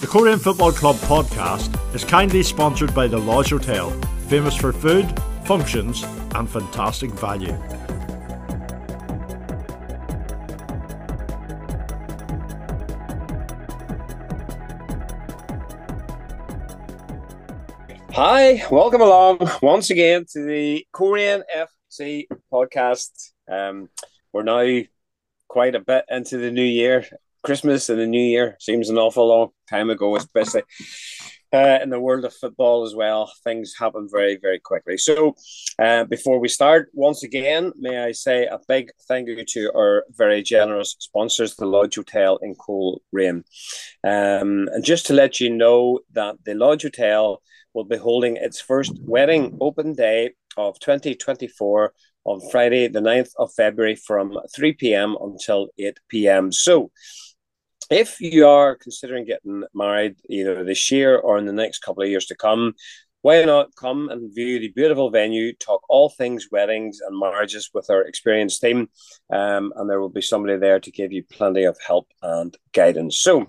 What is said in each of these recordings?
The Coleraine Football Club podcast is kindly sponsored by the Lodge Hotel, famous for food, functions, and fantastic value. Hi, welcome along once again to the Coleraine FC podcast. Um, we're now quite a bit into the new year. Christmas and the new year seems an awful long time ago, especially uh, in the world of football as well. Things happen very, very quickly. So, uh, before we start, once again, may I say a big thank you to our very generous sponsors, the Lodge Hotel in Coleraine. Um, and just to let you know that the Lodge Hotel will be holding its first wedding open day of 2024 on Friday, the 9th of February from 3 p.m. until 8 p.m. So, if you are considering getting married either this year or in the next couple of years to come, why not come and view the beautiful venue, talk all things weddings and marriages with our experienced team? Um, and there will be somebody there to give you plenty of help and guidance. So,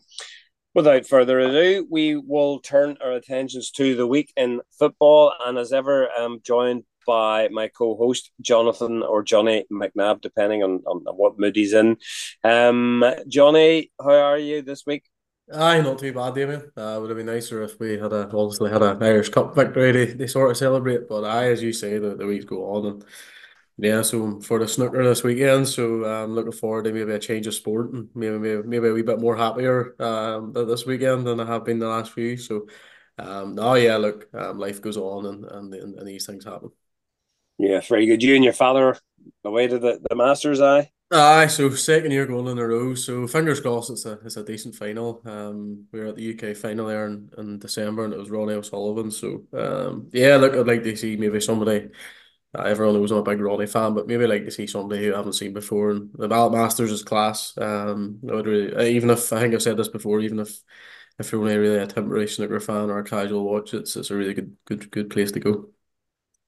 Without further ado, we will turn our attentions to the week in football. And as ever, I'm joined by my co-host Jonathan or Johnny McNabb, depending on, on what mood he's in. Um, Johnny, how are you this week? Aye, not too bad, Damian. Uh, would have been nicer if we had a, obviously had an Irish Cup victory to, to sort of celebrate. But I, as you say, the, the weeks go on, and yeah, so for the snooker this weekend, so I'm um, looking forward to maybe a change of sport and maybe maybe, maybe a wee bit more happier um this weekend than I have been the last few. So, um, oh yeah, look, um, life goes on and and, and these things happen. Yeah, very good. You and your father away to the, the Masters, aye? Aye, so second year going in a row. So fingers crossed it's a it's a decent final. Um, we were at the UK final there in, in December, and it was Ronnie O'Sullivan. So um, yeah, look, I'd like to see maybe somebody uh, everyone knows I'm a big Ronnie fan, but maybe like to see somebody who I haven't seen before. And the Ballot Masters is class. Um, I would really, even if I think I've said this before, even if if you're only really a temporary snooker fan or a casual watch, it's it's a really good good good place to go.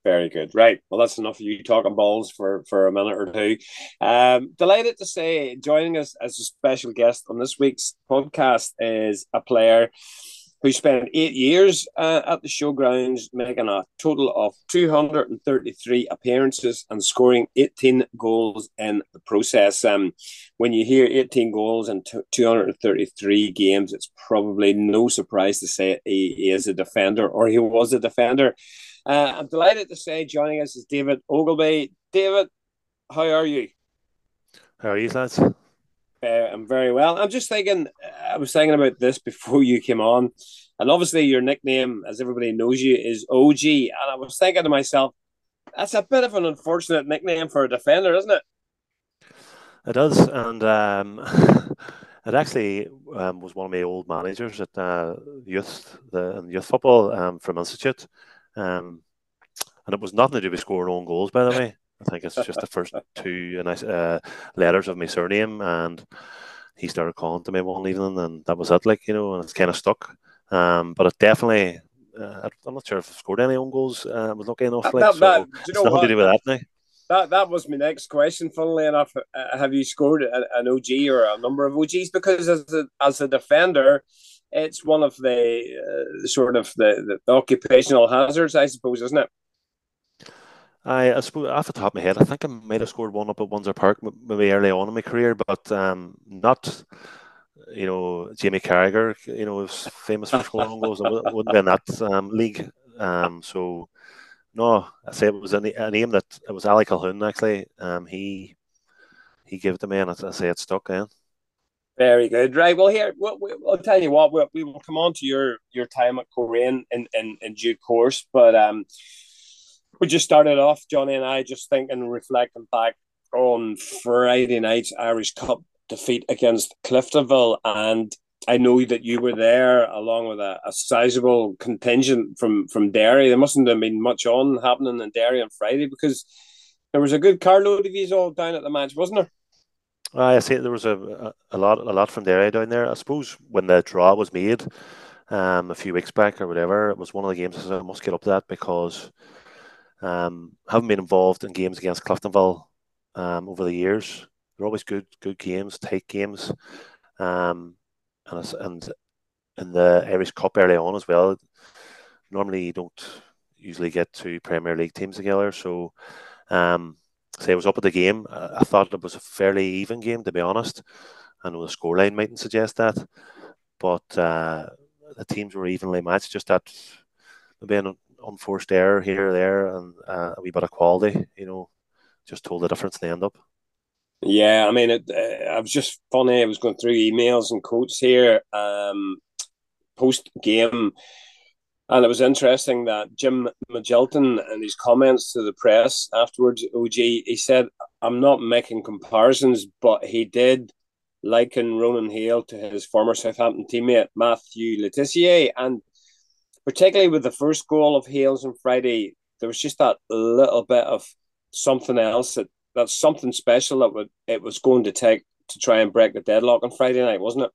Very good. Right. Well, that's enough of you talking balls for, for a minute or two. Um, delighted to say joining us as a special guest on this week's podcast is a player who spent eight years uh, at the showgrounds, making a total of 233 appearances and scoring 18 goals in the process. Um, when you hear 18 goals in t- 233 games, it's probably no surprise to say he, he is a defender or he was a defender. Uh, I'm delighted to say joining us is David Ogilby. David, how are you? How are you, lads? Uh, I'm very well. I'm just thinking, I was thinking about this before you came on, and obviously your nickname, as everybody knows you, is OG. And I was thinking to myself, that's a bit of an unfortunate nickname for a defender, isn't it? It does, and um, it actually um, was one of my old managers at uh, youth, the youth football um, from Institute, um, and it was nothing to do with scoring own goals, by the way. I think it's just the first two uh, letters of my surname, and he started calling to me one evening, and that was it. Like you know, and it's kind of stuck. Um, but it definitely, uh, I'm not sure if I've scored any own goals. Uh, I was lucky enough. Like, that, so that, you know nothing to do with that now. That, that was my next question. Funnily enough, uh, have you scored an OG or a number of OGs? Because as a, as a defender, it's one of the uh, sort of the, the occupational hazards, I suppose, isn't it? I, I suppose off the top of my head, I think I might have scored one up at Windsor Park maybe early on in my career, but um, not, you know, Jamie Carragher, you know, was famous for scoring goals. Wouldn't be in that um, league. Um, so, no, I say it was a, a name that it was Ali Calhoun actually. Um, he he gave it to me, and I, I say it stuck. Yeah. Very good. Right. Well, here we'll, we'll tell you what we'll, we will come on to your your time at Coleraine in, in in due course, but um we just started off, Johnny and I, just thinking, reflecting back on Friday night's Irish Cup defeat against Cliftonville. And I know that you were there along with a, a sizable contingent from, from Derry. There mustn't have been much on happening in Derry on Friday because there was a good carload of you all down at the match, wasn't there? I see there was a, a lot a lot from Derry down there. I suppose when the draw was made um, a few weeks back or whatever, it was one of the games I must get up to that because um, having been involved in games against Cliftonville um, over the years, they're always good, good games, tight games, um, and and in the Irish Cup early on as well. Normally, you don't usually get two Premier League teams together. So, um, say I was up at the game. I thought it was a fairly even game, to be honest. I know the scoreline mightn't suggest that, but uh, the teams were evenly matched. Just that maybe an unforced error here or there, and uh, a wee bit of quality. You know, just told the difference in the end up. Yeah, I mean, it, uh, I was just funny. I was going through emails and quotes here um, post game, and it was interesting that Jim Magilton and his comments to the press afterwards, OG, he said, I'm not making comparisons, but he did liken Ronan Hale to his former Southampton teammate Matthew Le Tissier. And particularly with the first goal of Hales on Friday, there was just that little bit of something else that that's something special that would it was going to take to try and break the deadlock on Friday night, wasn't it?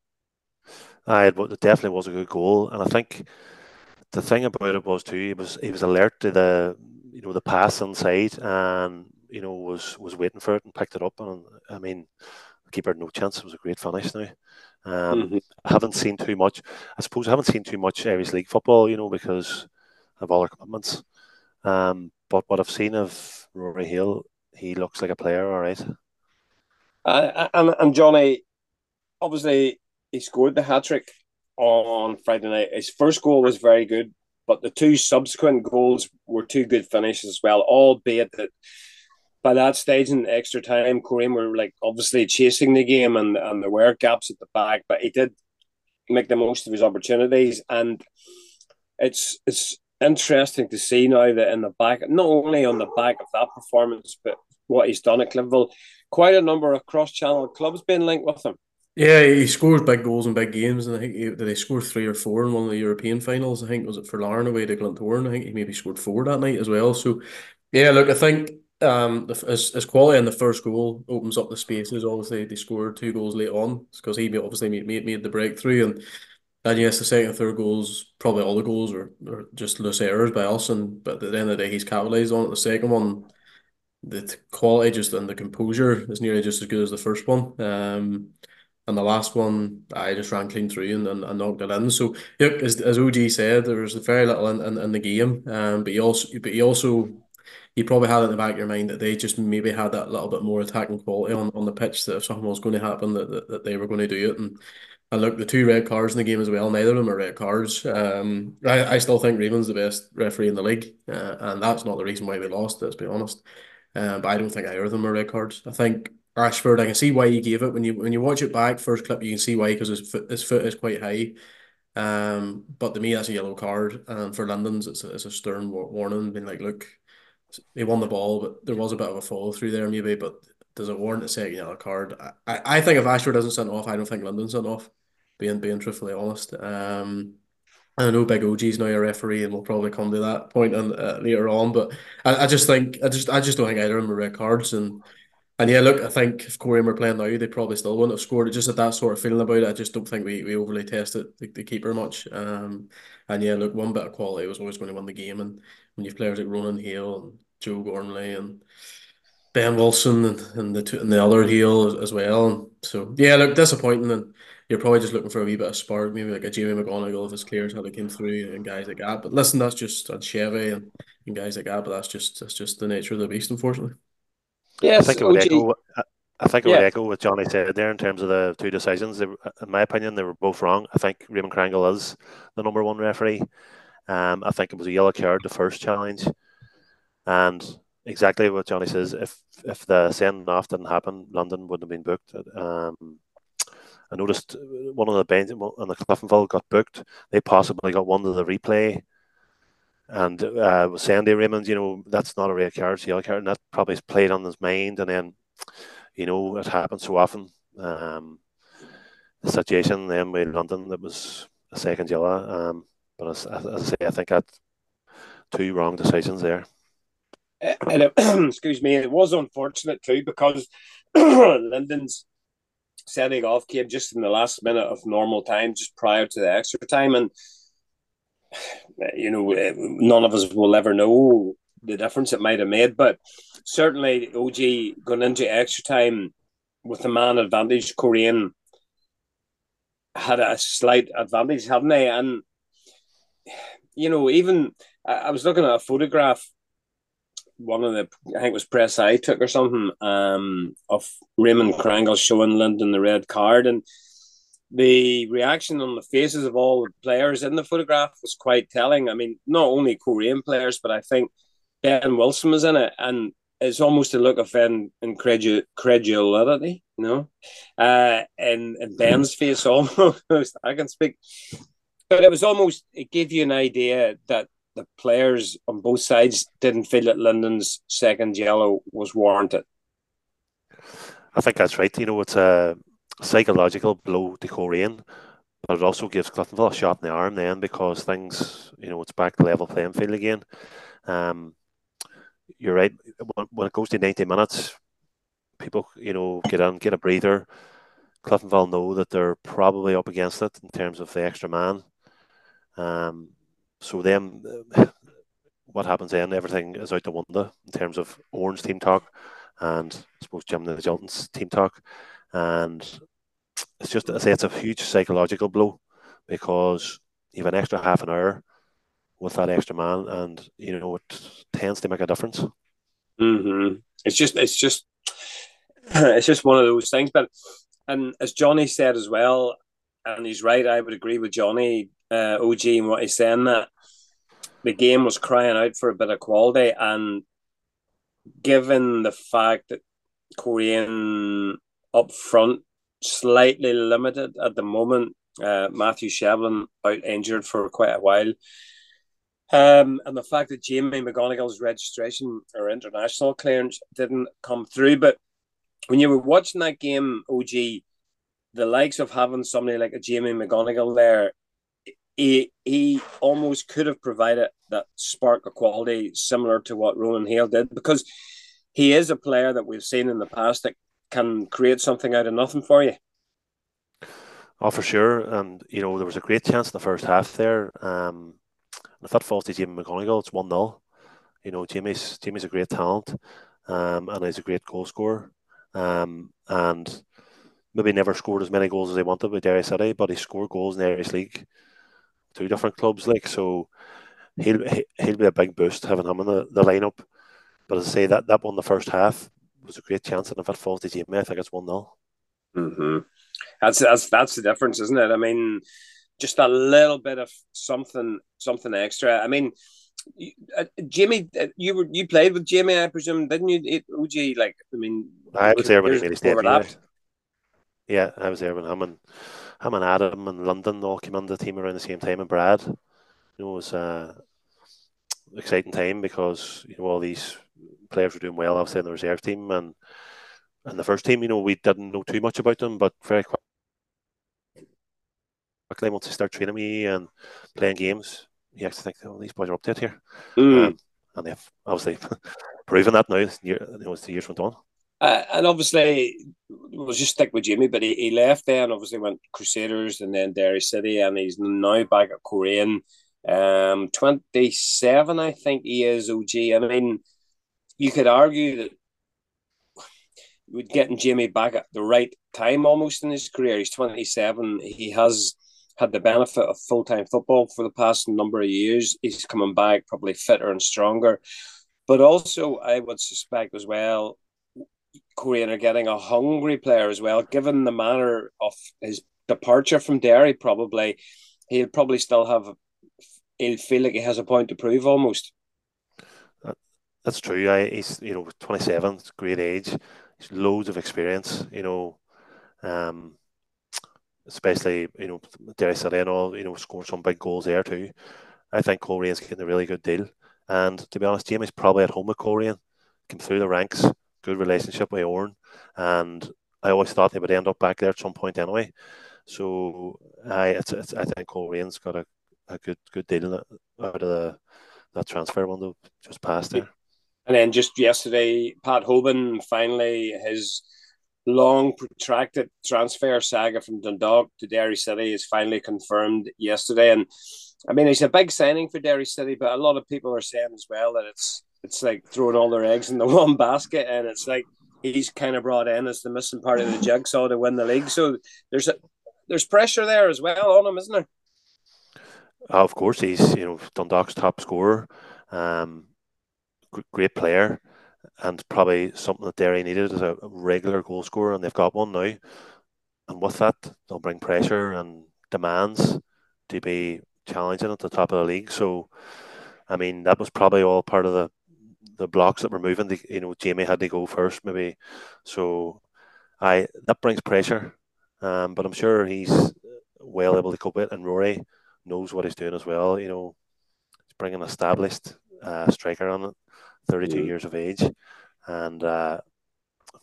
Aye, it definitely was a good goal, and I think the thing about it was too, he was he was alert to the you know the pass inside, and you know was was waiting for it and picked it up, and I mean, keeper had no chance. It was a great finish now. Um, mm-hmm. I haven't seen too much. I suppose I haven't seen too much Irish League football, you know, because of all our commitments. Um, but what I've seen of Rory Hill, he looks like a player, all right. Uh, and and Johnny, obviously, he scored the hat trick on Friday night. His first goal was very good, but the two subsequent goals were two good finishes as well. Albeit that by that stage in extra time, Coleraine were like obviously chasing the game, and and there were gaps at the back, but he did make the most of his opportunities, and it's it's interesting to see now that in the back, not only on the back of that performance, but what he's done at Cliftonville. Quite a number of cross-channel clubs being linked with him. Yeah, he scores big goals in big games, and I think he, score three or four in one of the European finals? I think was it for Larne away to Glentoran. I think he maybe scored four that night as well. So, yeah, look, I think um, his, his quality in the first goal opens up the spaces. Obviously, they scored two goals late on because he obviously made, made made the breakthrough, and and yes, the second third goals, probably all the goals are just loose errors by us, and but at the end of the day, he's capitalised on it. The second one the quality just and the composure is nearly just as good as the first one. Um, and the last one, I just ran clean through and, and, and knocked it in. So, yep, as, as OG said, there was very little in, in, in the game. Um, but he also, but he also, you probably had in the back of your mind that they just maybe had that little bit more attacking quality on, on the pitch that if something was going to happen, that, that, that they were going to do it. And and look, the two red cards in the game as well, neither of them are red cards. Um, I, I still think Raymond's the best referee in the league, uh, and that's not the reason why we lost. Let's be honest. Um, but I don't think either of them are red cards. I think Ashford, I can see why he gave it when you when you watch it back. First clip, you can see why because his foot his foot is quite high. Um, but to me, that's a yellow card, and for Lyndon's it's a, it's a stern warning. Being like, look, he won the ball, but there was a bit of a follow through there, maybe. But does it warrant a second yellow card? I, I think if Ashford doesn't send off, I don't think Lyndon's sent off. Being being truthfully honest, um, I know Big OG's now a referee, and we'll probably come to that point and uh, later on. But I, I just think I just I just don't think either of them are red cards. And and yeah, look, I think if Corey were playing now, they probably still wouldn't have scored. It just at that sort of feeling about it. I just don't think we, we overly tested the, the keeper much. Um, and yeah, look, one bit of quality was always going to win the game. And when you've players like Ronan Hale and Joe Gormley and Ben Wilson and, and the two, and the other Hale as, well. So yeah, look, disappointing and you're probably just looking for a wee bit of spark, maybe like a Jamie McGonigle if it's clear how they came through and guys like that. But listen, that's just on Chevy and, and guys like that, but that's just that's just the nature of the beast, unfortunately. Yes, I think it would echo. I think it yeah. would echo what Johnny said there in terms of the two decisions. They, in my opinion, they were both wrong. I think Raymond Crangle is the number one referee. Um, I think it was a yellow card the first challenge, and exactly what Johnny says. If if the send off didn't happen, Lyndon wouldn't have been booked. Um, I noticed one of the bench on the Cliftonville got booked. They possibly got one to the replay. And uh, was saying to Raymond, you know, that's not a red card, it's a yellow card. And that probably played on his mind. And then, you know, it happens so often. Um, the situation then with Lyndon, that was a second yellow. Um, but as, as, I say, I think that two wrong decisions there. And it, excuse me, it was unfortunate too because Lyndon's sending off came just in the last minute of normal time, just prior to the extra time, and you know, eh, none of us will ever know the difference it might have made. But certainly, OG going into extra time with the man advantage, Coleraine had a slight advantage, haven't they? And you know, even I was looking at a photograph one of the I think it was Press I took or something um, of Raymond Crangle showing Lyndon the red card and the reaction on the faces of all the players in the photograph was quite telling. I mean, not only Coleraine players, but I think Ben Wilson was in it, and it's almost a look of incredulity, you know, uh, in, in Ben's face almost. I can speak, but it was almost it gave you an idea that the players on both sides didn't feel that Lyndon's second yellow was warranted. I think that's right. You know, it's a psychological blow to Coleraine, but it also gives Cliftonville a shot in the arm then because things, you know, it's back to level playing field again. Um, you're right. When it goes to 90 minutes, people, you know, get in, get a breather. Cliftonville know that they're probably up against it in terms of the extra man. Um, so then, what happens then? Everything is out the window in terms of Orange team talk, and I suppose Jim Magilton's team talk, and it's just I say it's a huge psychological blow because you have an extra half an hour with that extra man, and you know it tends to make a difference. Mm-hmm. It's just it's just it's just one of those things. But and as Johnny said as well, and he's right. I would agree with Johnny uh, OG and what he's saying that the game was crying out for a bit of quality, and given the fact that Coleraine up front slightly limited at the moment, uh, Matthew Shevlin out injured for quite a while. Um, and the fact that Jamie McGonigle's registration or international clearance didn't come through. But when you were watching that game, OG, the likes of having somebody like a Jamie McGonigal there, he he almost could have provided that spark of quality similar to what Ronan Hale did because he is a player that we've seen in the past that can create something out of nothing for you. Oh, for sure. And, you know, there was a great chance in the first half there. Um, if that falls to Jamie McGonigle, it's 1 0. You know, Jamie's, Jamie's a great talent um, and he's a great goal scorer. Um, and maybe never scored as many goals as he wanted with Derry City, but he scored goals in the Irish League two different clubs. Like so, he'll he'll be a big boost having him in the, the lineup. But as I say, that that won the first half was a great chance, and it falls to Jamie, I think it's one 0 mm-hmm. That's that's that's the difference, isn't it? I mean, just a little bit of something something extra. I mean. Uh, Jimmy, uh, you were you played with Jimmy, I presume, didn't you? It, OG, like I mean, I was there when he made his debut. Yeah, I was there when him and him and Adam and Lyndon all came on the team around the same time, and Brad. You know, it was uh, exciting time because you know all these players were doing well, obviously in the reserve team and and the first team. You know, we didn't know too much about them, but very quickly once they start training me and playing games, you actually think, oh, these boys are up to it here, mm. um, and they've obviously proven that now. You know, the years went on. Uh, and obviously, we'll just stick with Jimmy, but he, he left there and obviously went Crusaders and then Derry City, and he's now back at Coleraine. Um, 27, I think he is, OG. I mean, you could argue that with getting Jimmy back at the right time almost in his career. He's 27. He has had the benefit of full time football for the past number of years. He's coming back probably fitter and stronger. But also, I would suspect as well, Coleraine are getting a hungry player as well, given the manner of his departure from Derry. Probably he'll probably still have. He'll feel like he has a point to prove almost. That's true. He's you know twenty seven, great age. He's loads of experience. You know, um, especially you know Derry City and all. You know, scored some big goals there too. I think Coleraine's getting a really good deal. And to be honest, Jamie's probably at home with Coleraine. Came through the ranks good relationship with Oran, and I always thought they would end up back there at some point anyway. So I, it's, it's, I think Coleraine's got a, a good good deal out of the, that transfer window just passed there. And then just yesterday, Pat Hoban finally his long protracted transfer saga from Dundalk to Derry City is finally confirmed yesterday. And I mean, it's a big signing for Derry City, but a lot of people are saying as well that it's it's like throwing all their eggs in the one basket, and it's like he's kind of brought in as the missing part of the jigsaw to win the league. So there's a there's pressure there as well on him, isn't there? Uh, of course, he's you know Dundalk's top scorer, um, great player, and probably something that Derry needed is a regular goal scorer, and they've got one now. And with that, they'll bring pressure and demands to be challenging at the top of the league. So, I mean, that was probably all part of the the blocks that were moving. The, you know, Jamie had to go first, maybe. So, I that brings pressure, um, but I'm sure he's well able to cope with. It. And Rory knows what he's doing as well. You know, he's bringing an established uh, striker on it, 32 mm. years of age, and uh,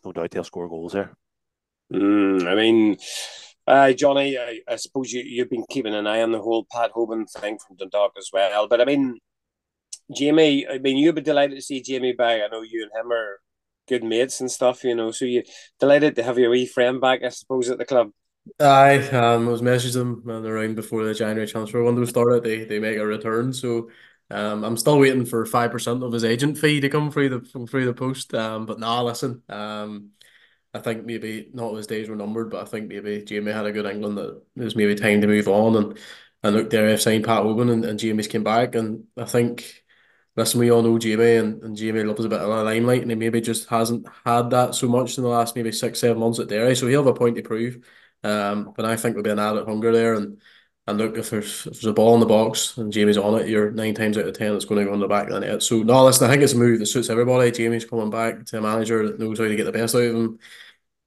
no doubt they'll score goals there. Mm, I mean, uh, Johnny, I, I, suppose you, you've been keeping an eye on the whole Pat Hoban thing from Dundalk as well. But I mean, Jamie, I mean, you'd be delighted to see Jamie back. I know you and him are good mates and stuff, you know. So you delighted to have your wee friend back, I suppose, at the club. I um, I was messaging them around before the January transfer window started. They they make a return, so um, I'm still waiting for five percent of his agent fee to come through the through the post. Um, but nah, listen, um, I think maybe not his days were numbered, but I think maybe Jamie had a good England that it was maybe time to move on. And and look, there I've signed Pat Hoban and, and Jamie's came back, and I think listen, we all know Jamie, and, and Jamie loves a bit of a limelight, and he maybe just hasn't had that so much in the last maybe six seven months at Derry, so he'll have a point to prove. Um, but I think there'll be an added hunger there, and and look if there's if there's a ball in the box and Jamie's on it, you're nine times out of ten it's going to go on the back of the net. So no, listen, I think it's a move that suits everybody. Jamie's coming back to a manager that knows how to get the best out of him.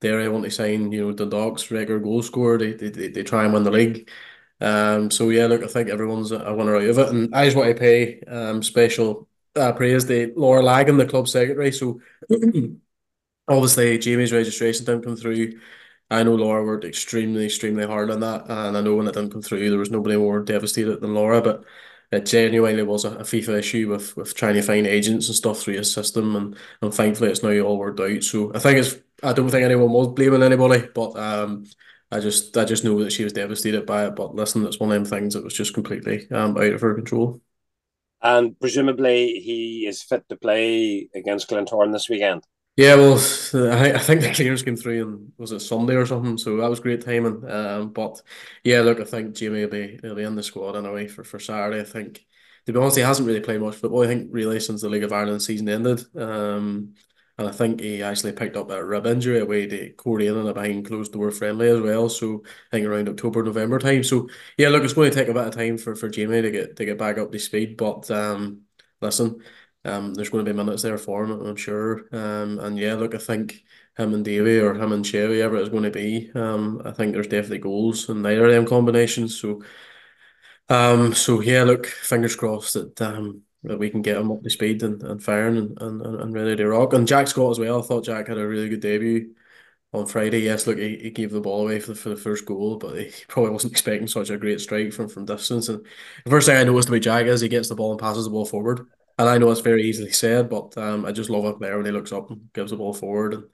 I want to sign, you know, the Dogs regular goal scorer. They, they, they try and win the league. Um, so yeah, look, I think everyone's a winner out of it, and I just want to pay um special uh, praise to Laura Lagan, the club secretary. So obviously Jamie's registration didn't come through I know Laura worked extremely, extremely hard on that, and I know when it didn't come through, there was nobody more devastated than Laura. But it genuinely was a, FIFA issue with with trying to find agents and stuff through his system, and and thankfully it's now all worked out. So I think it's I don't think anyone was blaming anybody, but um, I just I just know that she was devastated by it. But listen, it's one of them things that was just completely um out of her control. And presumably he is fit to play against Glentoran this weekend. Yeah, well, I, I think the clearance came through and was it Sunday or something, so that was great timing. Um, but yeah, look, I think Jamie will be will be in the squad anyway for, for Saturday. I think to be honest, he hasn't really played much football. I think really since the League of Ireland season ended. Um, and I think he actually picked up a rib injury away to Coleraine in a behind closed door friendly as well. So I think around October, November time. So yeah, look, it's going to take a bit of time for, for Jamie to get to get back up to speed. But um, listen, um, there's going to be minutes there for him, I'm sure. Um, and yeah, look, I think him and Davy or him and Chevy, whoever it's going to be, um, I think there's definitely goals in neither of them combinations. So, um, so yeah, look, fingers crossed that um that we can get him up to speed and, and firing and, and, and ready to rock. And Jack Scott as well. I thought Jack had a really good debut on Friday. Yes, look, he, he gave the ball away for the, for the first goal, but he probably wasn't expecting such a great strike from, from distance. And the first thing I noticed about Jack is he gets the ball and passes the ball forward. And I know it's very easily said, but um, I just love a player when he looks up and gives the ball forward and,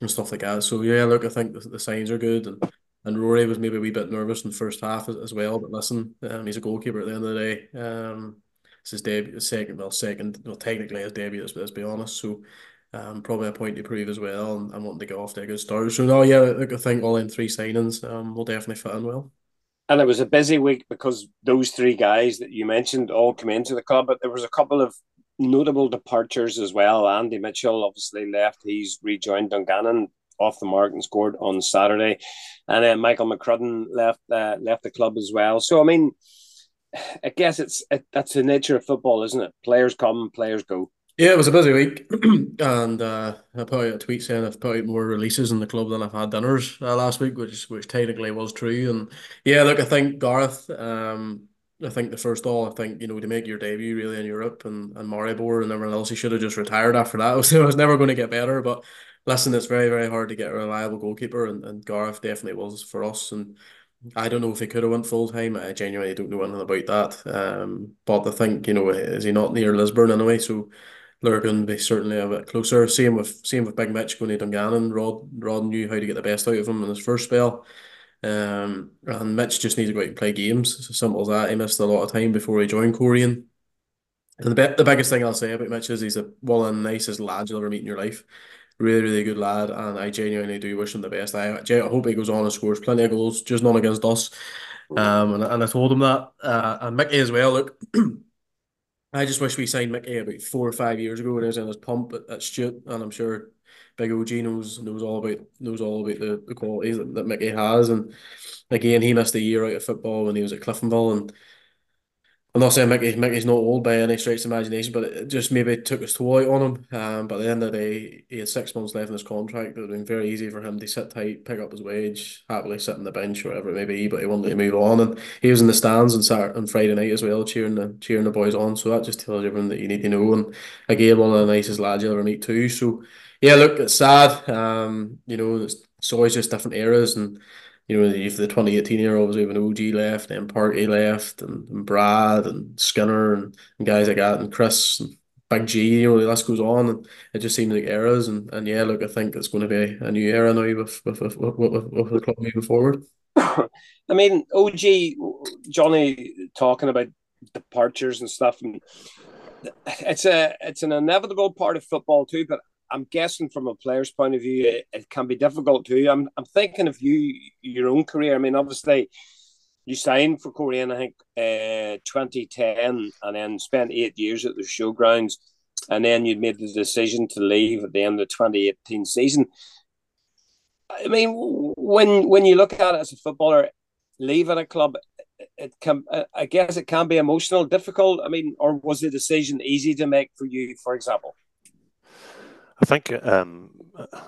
and stuff like that. So yeah, look, I think the, the signs are good, and and Rory was maybe a wee bit nervous in the first half as, as well. But listen, um, he's a goalkeeper at the end of the day. Um, it's his debut, second, well, second, well, technically his debut. Let's, let's be honest. So. Um, probably a point to prove as well, and, and wanting to get off to a good start. So no, yeah, look, I think all in three signings um, will definitely fit in well. And it was a busy week because those three guys that you mentioned all came into the club, but there was a couple of notable departures as well. Andy Mitchell obviously left; he's rejoined Dungannon off the mark and scored on Saturday, and then Michael McCrudden left uh, left the club as well. So I mean, I guess it's it, that's the nature of football, isn't it? Players come, players go. Yeah, it was a busy week, and uh, I put out a tweet saying I've put out more releases in the club than I've had dinners uh, last week, which which technically was true. And yeah, look, I think Gareth, um, I think the first all, I think you know to make your debut really in Europe and and Maribor and everyone else, he should have just retired after that. So it was never going to get better. But listen, it's very very hard to get a reliable goalkeeper, and, and Gareth definitely was for us. And I don't know if he could have went full time. I genuinely don't know anything about that. Um, but I think you know is he not near Lisburn anyway? So Lurgan be certainly a bit closer. Same with same with Big Mitch going to Dungannon. Rod Rod knew how to get the best out of him in his first spell. Um, and Mitch just needs to go out and play games. It's as simple as that. He missed a lot of time before he joined Coleraine. And the, the biggest thing I'll say about Mitch is he's a, one of the nicest lads you'll ever meet in your life. really, really good lad, and I genuinely do wish him the best. I, I hope he goes on and scores plenty of goals, just not against us. Um, and, and I told him that, uh, and Mickey as well. Look, I just wish we signed Mickey about four or five years ago when he was in his pump at, at Stewart, and I'm sure Big OG knows knows all about knows all about the, the qualities that, that Mickey has. And again, he missed a year out of football when he was at Cliftonville, and I'm not saying Mickey, Mickey's not old by any stretch of imagination, but it just maybe took its toll out on him. Um, but at the end of the day, he had six months left in his contract. It would have been very easy for him to sit tight, pick up his wage, happily sit on the bench, or whatever it may be. But he wanted to move on, and he was in the stands on Saturday, on Friday night as well, cheering the cheering the boys on. So that just tells everyone that you need to know. And again, one of the nicest lads you'll ever meet too. So yeah, look, it's sad. Um, you know, it's, it's always just different eras and you know, if the 2018 year obviously when OG left, and Parky left, and, and Brad and Skinner and, and, guys like that, and Chris and Big G, you know, the list goes on, and it just seems like eras. And, and yeah, look, I think it's going to be a new era now with with, with, with, with the club moving forward. I mean, OG, Johnny talking about departures and stuff, and it's a it's an inevitable part of football too. But I'm guessing from a player's point of view, it, it, can be difficult too. I'm I'm thinking of you, your own career. I mean, obviously, you signed for Coleraine, I think, uh, 2010, and then spent eight years at the showgrounds, and then you made the decision to leave at the end of the 2018 season. I mean, when when you look at it as a footballer, leaving a club, it can I guess it can be emotional, difficult. I mean, or was the decision easy to make for you, for example? I think um,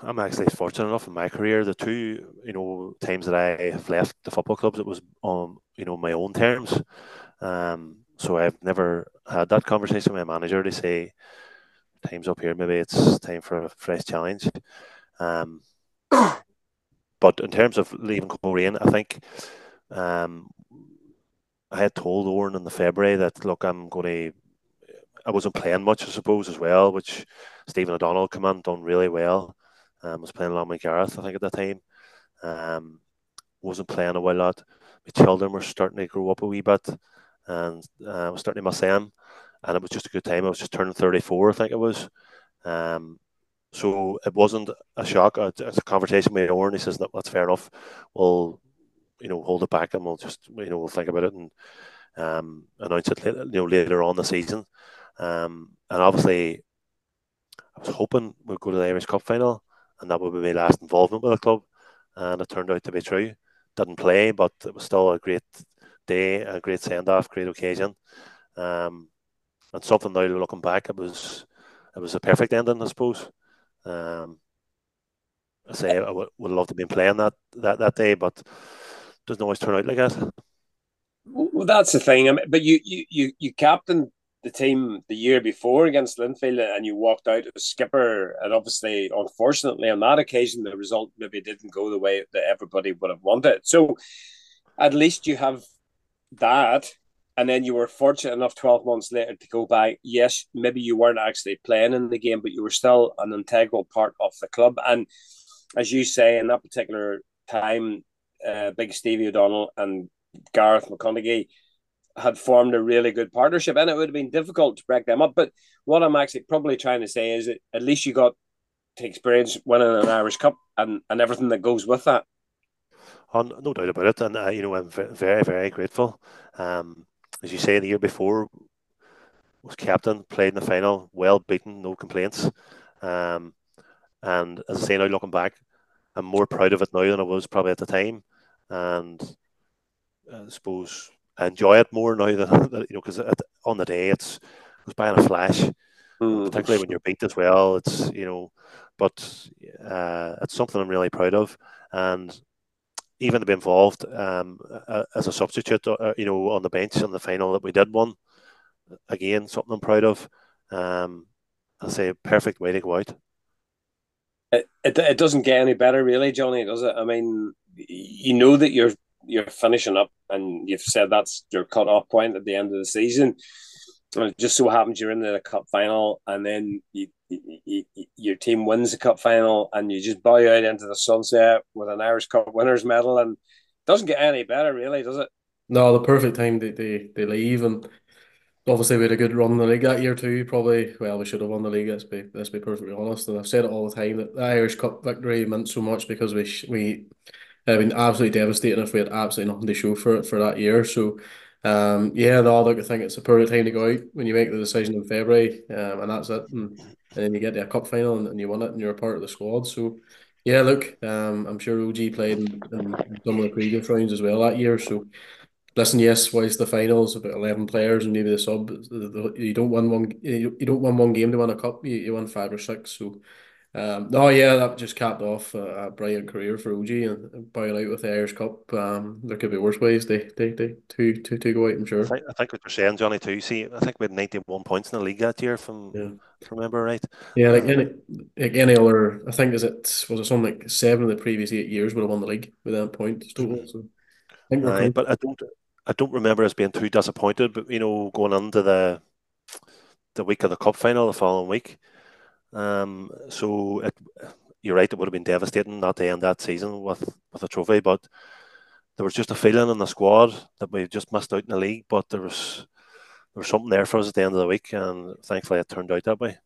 I'm actually fortunate enough in my career. The two, you know, times that I have left the football clubs, it was on, you know, my own terms. Um, so I've never had that conversation with my manager to say, "Time's up here. Maybe it's time for a fresh challenge." Um, but in terms of leaving Coleraine, I think um, I had told Oran in the February that look, I'm going to. I wasn't playing much, I suppose, as well, which Stephen O'Donnell come on, done really well. Um, was playing along with Gareth, I think, at the time. Um, wasn't playing a while lot. My children were starting to grow up a wee bit, and uh, I was starting to miss them. And it was just a good time. I was just turning 34, I think it was. Um, so it wasn't a shock. It's a conversation with Oran. He says, that's fair enough. We'll, you know, hold it back and we'll just, you know, we'll think about it and um, announce it, you know, later on the season. Um, and obviously, I was hoping we'd go to the Irish Cup final and that would be my last involvement with the club. And it turned out to be true. Didn't play, but it was still a great day, a great send off, great occasion. Um, and something now looking back, it was it was a perfect ending, I suppose. Um, I say I would, would love to be playing that, that that day, but doesn't always turn out like that. Well, that's the thing. I mean, but you you you you captain the team the year before against Linfield and you walked out as skipper. And obviously, unfortunately, on that occasion, the result maybe didn't go the way that everybody would have wanted. So at least you have that. And then you were fortunate enough 12 months later to go back. Yes, maybe you weren't actually playing in the game, but you were still an integral part of the club. And as you say, in that particular time, uh, Big Stevie O'Donnell and Gareth McConaghie had formed a really good partnership, and it would have been difficult to break them up. But what I'm actually probably trying to say is that at least you got to experience winning an Irish Cup and, and everything that goes with that. Oh, no doubt about it, and uh, you know I'm very very grateful. Um, as you say, the year before was captain, played in the final, well beaten, no complaints. Um, and as I say now, looking back, I'm more proud of it now than I was probably at the time, and I suppose I enjoy it more now than you know because on the day it's it was by a flash, mm. particularly when you're beat as well. It's you know, but uh, it's something I'm really proud of, and even to be involved um, as a substitute, uh, you know, on the bench in the final that we did one, again something I'm proud of. Um, I say perfect way to go out. It, it, it doesn't get any better, really, Johnny, does it? I mean, you know that you're you're finishing up and you've said that's your cut off point at the end of the season. And it just so happens you're in the cup final and then you, you, you, your team wins the cup final and you just bow out into the sunset with an Irish Cup winners medal and doesn't get any better really, does it? No, the perfect time they, they, they leave and obviously we had a good run in the league that year too. Probably, well, we should have won the league. Let's be let's be perfectly honest. And I've said it all the time that the Irish Cup victory meant so much because we we have been absolutely devastating if we had absolutely nothing to show for it for that year. So, um, yeah, no, look, I think it's a perfect time to go out when you make the decision in February, um, and that's it. And, and then you get to a cup final and, and you win it, and you're a part of the squad. So, yeah, look, um, I'm sure OG played in, in some of the previous rounds as well that year. So, listen, yes, whilst the finals about eleven players and maybe the sub, you don't win one, you don't win one game to win a cup. You, you win five or six. So, um, no, yeah, that just capped off a, a brilliant career for OG and boil out with the Irish Cup. Um, there could be worse ways they they, they to, to to go out. I'm sure. I think, I think what you're saying, Johnny, too. See, I think we had 91 points in the league that year, from yeah. remember right. Yeah, like any like any other, I think is it was it something like seven of the previous eight years would have won the league with that point total. So I think right, but I don't I don't remember us being too disappointed. But you know, going into the the week of the cup final the following week. Um, so it, you're right; it would have been devastating not to end that season with with a trophy. But there was just a feeling in the squad that we just missed out in the league. But there was there was something there for us at the end of the week, and thankfully it turned out that way.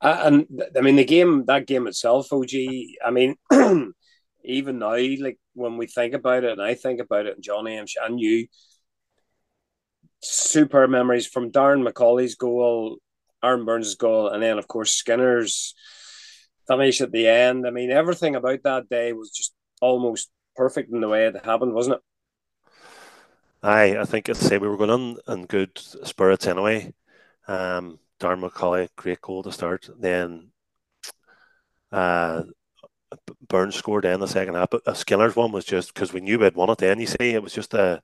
Uh, and I mean, the game, that game itself, OG. I mean, even now, like when we think about it, and I think about it, and Johnny and you, super memories from Darren McCauley's goal, Aaron Burns' goal, and then of course Skinner's finish at the end. I mean, everything about that day was just almost perfect in the way it happened, wasn't it? Aye, I think I'd say we were going on in good spirits anyway. Um, Darren McCauley, great goal to start. Then uh, Burns scored in the second half. But Skinner's one was just because we knew we'd won it then, you see. It was just the,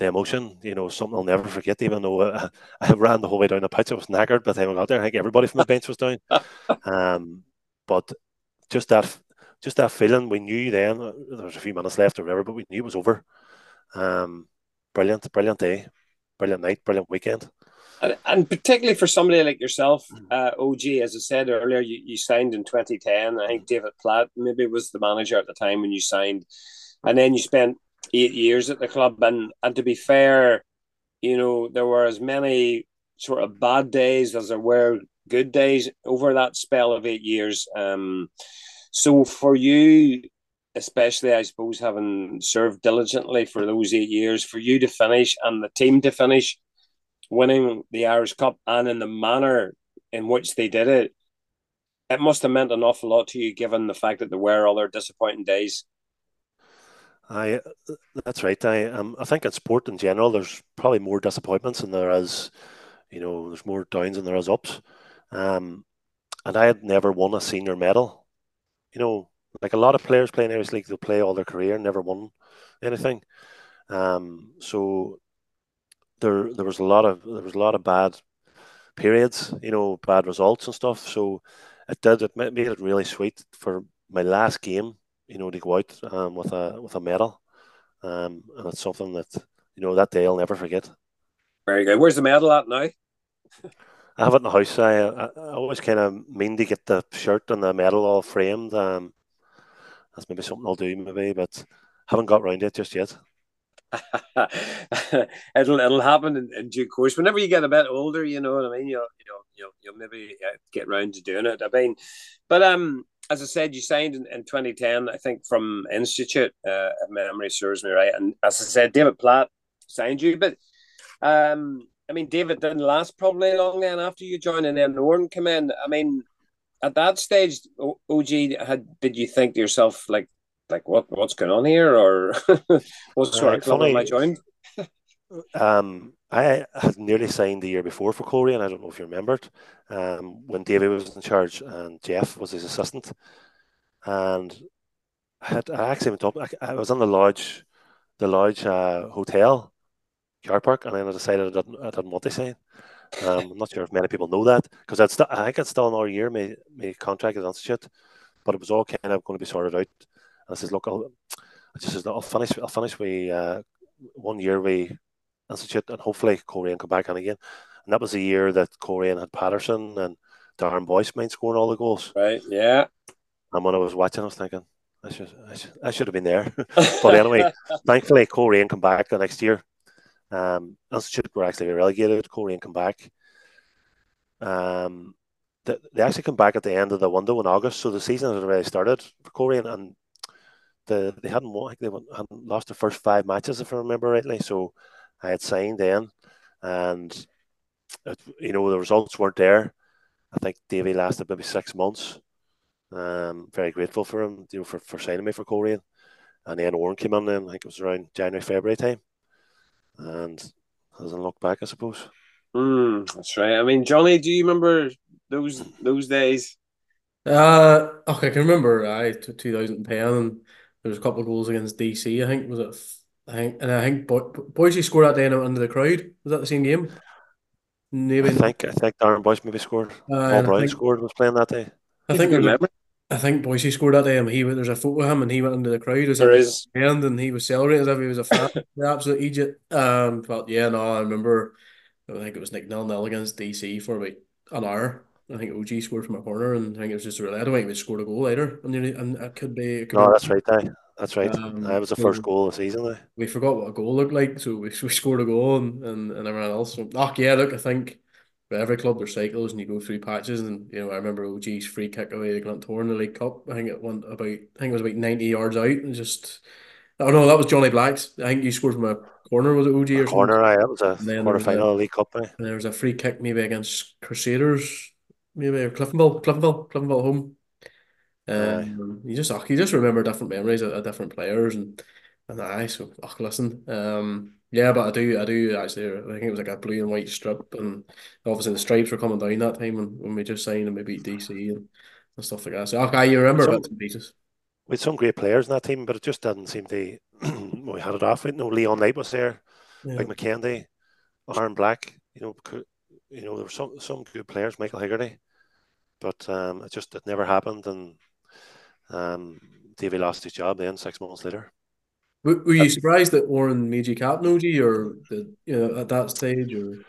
the emotion, you know, something I'll never forget, even though I, I ran the whole way down the pitch. I was knackered by the time I got there. I think everybody from the bench was down. Um, but just that just that feeling, we knew then, there was a few minutes left or whatever, but we knew it was over. Um, brilliant, brilliant day, brilliant night, brilliant weekend. And, and particularly for somebody like yourself, mm. uh, OG, as I said earlier, you, you signed in 2010. I think David Platt maybe was the manager at the time when you signed. And then you spent eight years at the club. And, and to be fair, you know, there were as many sort of bad days as there were good days over that spell of eight years. Um, so for you, especially, I suppose, having served diligently for those eight years, for you to finish and the team to finish winning the Irish Cup and in the manner in which they did it, it must have meant an awful lot to you, given the fact that there were other disappointing days. I, that's right. I, um, I think in sport in general, there's probably more disappointments than there is, you know, there's more downs than there is ups. Um, and I had never won a senior medal. You know, like a lot of players playing Irish League, they'll play all their career, never won anything. Um, so there there was a lot of there was a lot of bad periods, you know, bad results and stuff. So it did it made it really sweet for my last game, you know, to go out um, with a with a medal, um, and it's something that you know that day I'll never forget. Very good. Where's the medal at now? I have it in the house. I, I, I always kind of mean to get the shirt and the medal all framed. Um, that's maybe something I'll do, maybe, but haven't got around it just yet. it'll it'll happen in, in, due course. Whenever you get a bit older, you know what I mean. You'll you'll you'll, you'll maybe uh, get round to doing it. I mean, but um, as I said, you signed in, in 2010, I think, from Institute. Uh, if memory serves me right, and as I said, David Platt signed you, but um, I mean, David didn't last probably long then after you joined, and then Norm came in. I mean, at that stage, OG had did you think to yourself like like what what's going on here or what sort of club am I joined? Um, I had nearly signed the year before for Corey, and I don't know if you remember it. Um, when David was in charge and Jeff was his assistant, and I had I actually went up. I, I was on the lodge, the lodge uh, hotel, car park, and then I decided I didn't, I didn't want to sign. Um, I'm not sure if many people know that because I think it's still another year. My my contract is institute, but it was all kind of going to be sorted out And I says, look, I'll, I just says, I'll finish, I'll finish with uh, one year institute and hopefully Coleraine come back on again. And that was the year that Coleraine had Patterson and Darren Boyce mind scoring all the goals. Right, yeah. And when I was watching, I was thinking, I should, I should, I should have been there. but anyway, thankfully, Coleraine come back the next year. Um, Institute were actually relegated. Coleraine come back. Um, they, they actually come back at the end of the window in August, so the season had already started for Coleraine, and the they hadn't won, they hadn't lost the first five matches if I remember rightly. So I had signed then, and it, you know the results weren't there. I think Davy lasted maybe six months. Um, very grateful for him, you know, for, for signing me for Coleraine. And then Oran came in then, I think it was around January, February time. And hasn't looked back, I suppose. Mm, that's right. I mean, Johnny, do you remember those those days? Uh, okay, I can remember. I two thousand ten, and there was a couple of goals against DC. I think was it. I think, and I think Bo- Boyce scored that day under the crowd. Was that the same game? Maybe. I think I think Darren Boyce maybe scored. Uh, Paul Brown think, scored. Was playing that day. I think remember. I think Boyce scored that day, and he there's a photo of him, and he went into the crowd as there is, and and he was celebrating as if he was a fan. the absolute Egypt. Um, but yeah, no, I remember. I think it was Nick nil nil against DC for about an hour. I think OG scored from a corner, and I think it was just really. I don't think he scored a goal later, and, and it could be. It could no, be, that's right. There. That's right. Um, that was the first goal of the season. Though. We forgot what a goal looked like, so we, we scored a goal and, and, and everyone else. So, oh, yeah, look, I think for every club there's cycles and you go through patches. And, you know, I remember OG's free kick away to Glentoran in the League Cup. I think it went about, I think it was about 90 yards out and just, oh no, that was Johnny Black's. I think you scored from a corner, was it OG or Corner, aye, that was a quarter final League Cup. Aye. And there was a free kick maybe against Crusaders, maybe, or Cliftonville, Cliftonville, Cliftonville home. Um, you just you just remember different memories of, of different players and and I so oh, listen, um, yeah, but I do I do actually I think it was like a blue and white strip and obviously the stripes were coming down that time when, when we just signed and we beat DC and, and stuff like that. So okay, you remember some, pieces. We had some great players in that team, but it just didn't seem to. we had it off. You know, Leon Knight was there, yeah. like McKendy, Aaron Black. You know, you know there were some some good players, Michael Higgerty, but um, it just it never happened and um, Davy lost his job then six months later. Were, were you surprised that Oran made you captain, OG, or the, you know, at that stage? Or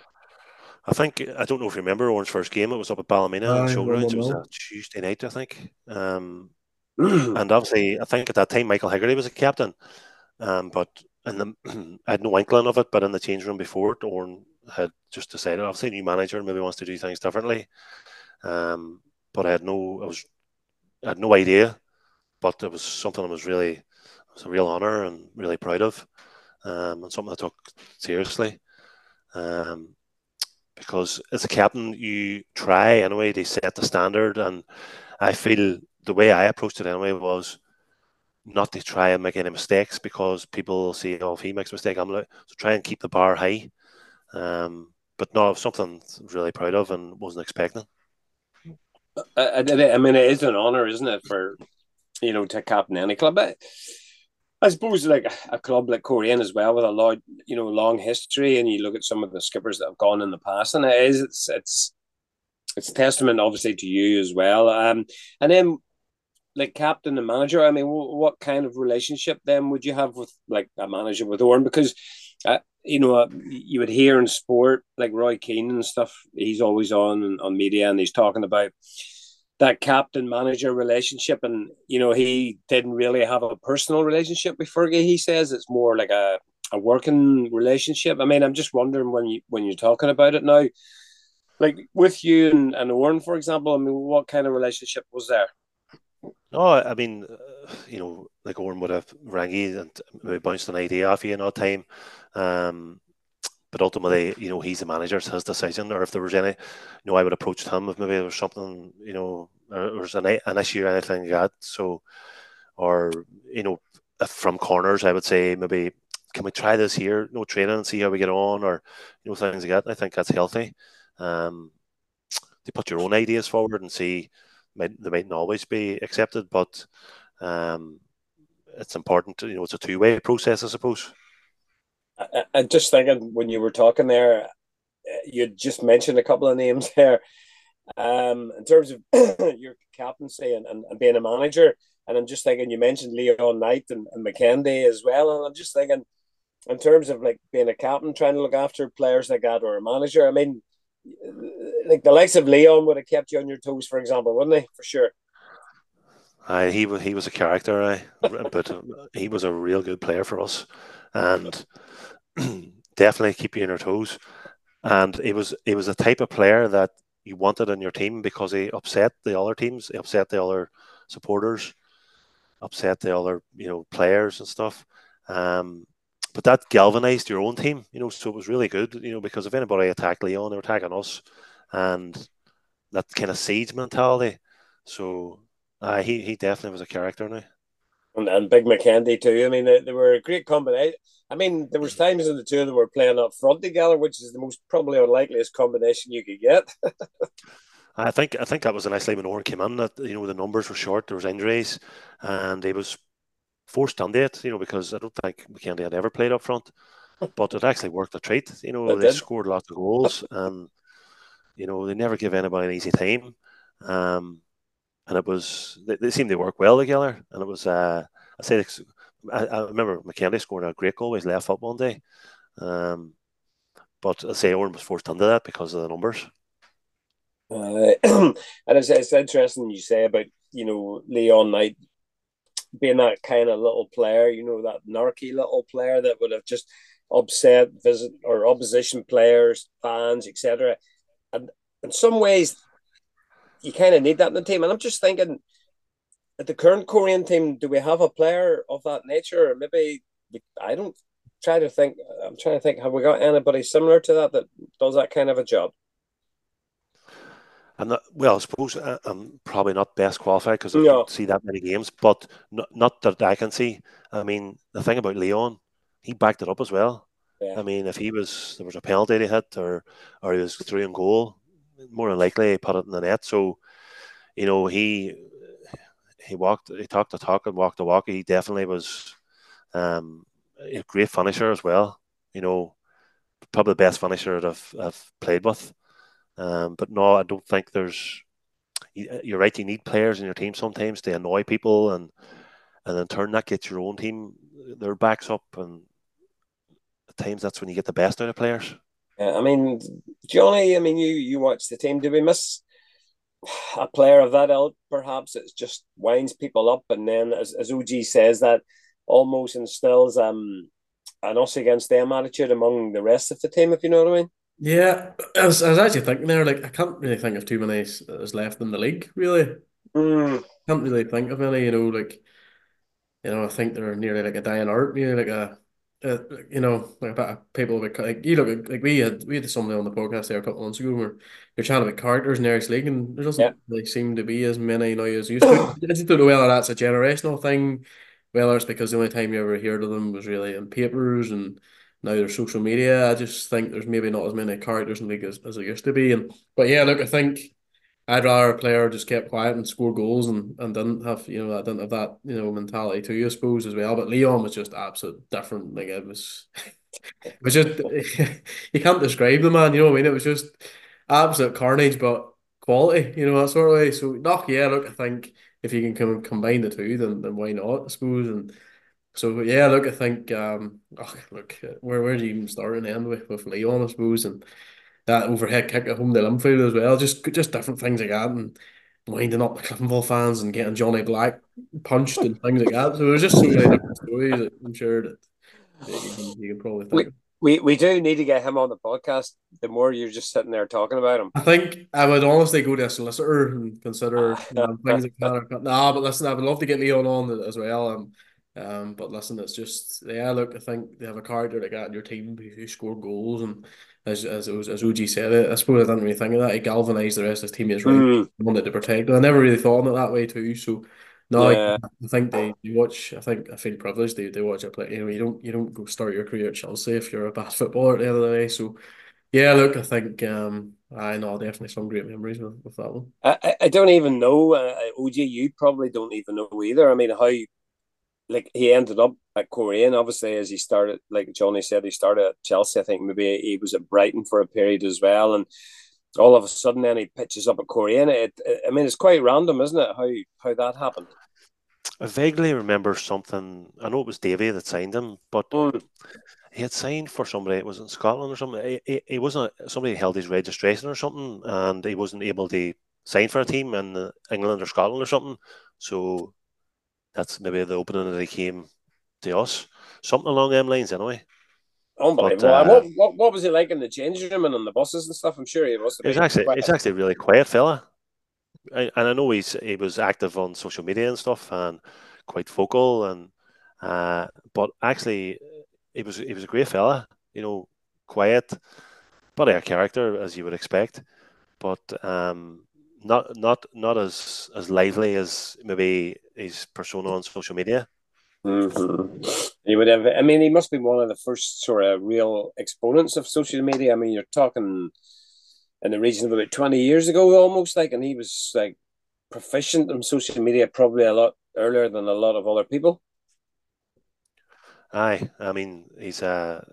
I think I don't know if you remember Oran's first game. It was up at Ballymena uh, Showgrounds. It was a Tuesday night, I think. Um, and obviously, I think at that time Michael Higgerty was a captain. Um, but in the, I had no inkling of it. But in the change room before, Oran had just decided, obviously, new manager maybe wants to do things differently. Um, but I had no, I was, I had no idea but it was something I was really, it was a real honour and really proud of, um, and something I took seriously. Um, because as a captain, you try anyway to set the standard, and I feel the way I approached it anyway was not to try and make any mistakes because people see "Oh, if he makes a mistake, I'm like," so try and keep the bar high. Um, but no, something really proud of and wasn't expecting. I, I, mean, it is an honor, isn't it, for you know, to captain any club. But I suppose like a club like Coleraine as well with a lot, you know, long history, and you look at some of the skippers that have gone in the past, and it is it's it's it's testament obviously to you as well. Um, and then like captain and manager, I mean, what kind of relationship then would you have with like a manager with Oran? Because uh, you know, uh, you would hear in sport like Roy Keane and stuff. He's always on on media and he's talking about that captain manager relationship and you know he didn't really have a personal relationship with Fergie he says. It's more like a, a working relationship. I mean I'm just wondering when you when you're talking about it now like with you and, and Oran for example I mean what kind of relationship was there? No I mean uh, you know like Oran would have rang you and maybe bounced an idea off you in all time. Um but ultimately, you know, he's the manager, it's his decision. Or if there was any, you know, I would approach him if maybe there was something, you know, or was an, an issue or anything like that. So, or, you know, from corners, I would say maybe, can we try this here? No training and see how we get on, or, you know, things like that. I think that's healthy. Um, to put your own ideas forward and see, might, they mightn't always be accepted, but um, it's important. To, you know, it's a two way process, I suppose. I, just thinking when you were talking there, you just mentioned a couple of names there. Um, in terms of your captaincy and, and, and, being a manager, and I'm just thinking you mentioned Leon Knight and, and McKendy as well, and I'm just thinking in terms of like being a captain, trying to look after players like that, or a manager. I mean, like the likes of Leon would have kept you on your toes, for example, wouldn't they? For sure. Uh, he was he was a character, I, but he was a real good player for us, and definitely keep you on your toes. And he was he was a type of player that you wanted in your team because he upset the other teams, he upset the other supporters, upset the other you know players and stuff. Um, but that galvanized your own team, you know, so it was really good, you know, because if anybody attacked Leon, they were attacking us, and that kind of siege mentality. So uh, he he definitely was a character now. And, and Big McKenzie too. I mean, they, they were a great combination. I mean, there was times in the two of them were playing up front together, which is the most probably unlikeliest combination you could get. I think I think that was a nice when Oran came in. That you know the numbers were short, there was injuries, and he was forced on it. You know because I don't think McKenzie had ever played up front, but it actually worked a treat. You know It they did. scored lots of goals, and you know they never give anybody an easy time. Um, and it was they, they seemed to work well together, and it was uh, I say I, I remember McKenzie scored a great goal his left foot one day. Um, but I say Oran was forced into that because of the numbers. Uh, and it's, it's interesting you say about you know Leon Knight being that kind of little player, you know that narky little player that would have just upset visit or opposition players, fans, etc. And in some ways, you kind of need that in the team. And I'm just thinking, at the current Coleraine team, do we have a player of that nature? Or maybe I don't try to think. I'm trying to think. Have we got anybody similar to that that does that kind of a job? I'm not, well, I suppose I- I'm probably not best qualified because I No. don't see that many games, but not, not that I can see. I mean, the thing about Leon, he backed it up as well. Yeah. I mean, if he was there was a penalty to hit or or he was through in goal, more than likely put it in the net. So, you know, he he walked, he talked the talk and walked the walk. He definitely was um, a great finisher as well. You know, probably the best finisher that I've, I've played with. Um, but no, I don't think there's. you- You're right. You need players in your team sometimes to annoy people, and and in turn that gets your own team their backs up, and at times that's when you get the best out of players. Yeah, I mean, Johnny. I mean, you you watch the team. Do we miss a player of that ilk? Perhaps it just winds people up, and then, as as OG says, that almost instills um an us against them attitude among the rest of the team. If you know what I mean. Yeah, I was, I was actually thinking there, like, I can't really think of too many that's left in the league, really. Mm, Can't really think of any, you know, like, you know, I think they're nearly like a dying art, nearly like a, a you know, like a bit of people with, like, you look like, we had, we had somebody on the podcast there a couple months ago where you're chatting about characters in the Irish League, and there doesn't Yeah. really seem to be as many now as used to. I just don't know whether that's a generational thing, whether it's because the only time you ever heard of them was really in papers and now there's social media. I just think there's maybe not as many characters in the league as, as there used to be. And but yeah, look, I think I'd rather a player just kept quiet and score goals and, and didn't have you know that didn't have that you know mentality too, I suppose as well. But Leon was just absolute different. Like it was, it was just you can't describe the man. You know what I mean? It was just absolute carnage, but quality. You know that sort of way. So no, yeah, look, I think if you can com combine the two, then then why not? I suppose and. So yeah, look, I think um, oh, look, where where do you even start and end with with Leon, I suppose, and that overhead kick at home to Linfield as well, just just different things like that, and winding up the Cliftonville fans and getting Johnny Black punched and things like that. So there's just so many different stories that I'm sure that, that you can you can probably think. of. we we do need to get him on the podcast. The more you're just sitting there talking about him. I think I would honestly go to a solicitor and consider um, things like that. Nah, but listen, I would love to get Leon on as well. Um, um, but listen, it's just yeah. Look, I think they have a character like that in your team who, scored goals, and as as it was, as OG said it, I suppose I didn't really think of that. He galvanized the rest of his teammates right, Mm, wanted to protect. them. I never really thought of it that way too. So no, I, yeah. I think they, they watch. I think I feel privileged. They they watch it play. You know, you don't you don't go start your career at Chelsea if you're a bad footballer at the end of the day. So yeah, look, I think um, I know definitely some great memories with, with that one. I, I- I don't even know. Uh, OG, you probably don't even know either. I mean, how like he ended up at Coleraine, obviously, as he started, like Johnny said, he started at Chelsea. I think maybe he was at Brighton for a period as well, and all of a sudden, then he pitches up at Coleraine. It, it- I mean, it's quite random, isn't it? How how that happened? I vaguely remember something. I know it was Davy that signed him, but Mm, he had signed for somebody. It was in Scotland or something. He, he, he wasn't. Somebody held his registration or something, and he wasn't able to sign for a team in England or Scotland or something. So that's maybe the opening that he came to us. Something along them lines, anyway. Unbelievable. But, uh, what, what, what was he like in the changing room and on the buses and stuff? I'm sure he was. He's actually he's actually a really quiet fella, I, and I know he's he was active on social media and stuff and quite vocal and uh, but actually he was he was a great fella. You know, quiet, but a character as you would expect, but um, not not not as as lively as maybe his persona on social media. Mm-hmm. He would have. I mean, he must be one of the first sort of real exponents of social media. I mean, you're talking in the region of about twenty years ago, almost like, and he was like proficient in social media probably a lot earlier than a lot of other people. Aye, I mean, he's uh,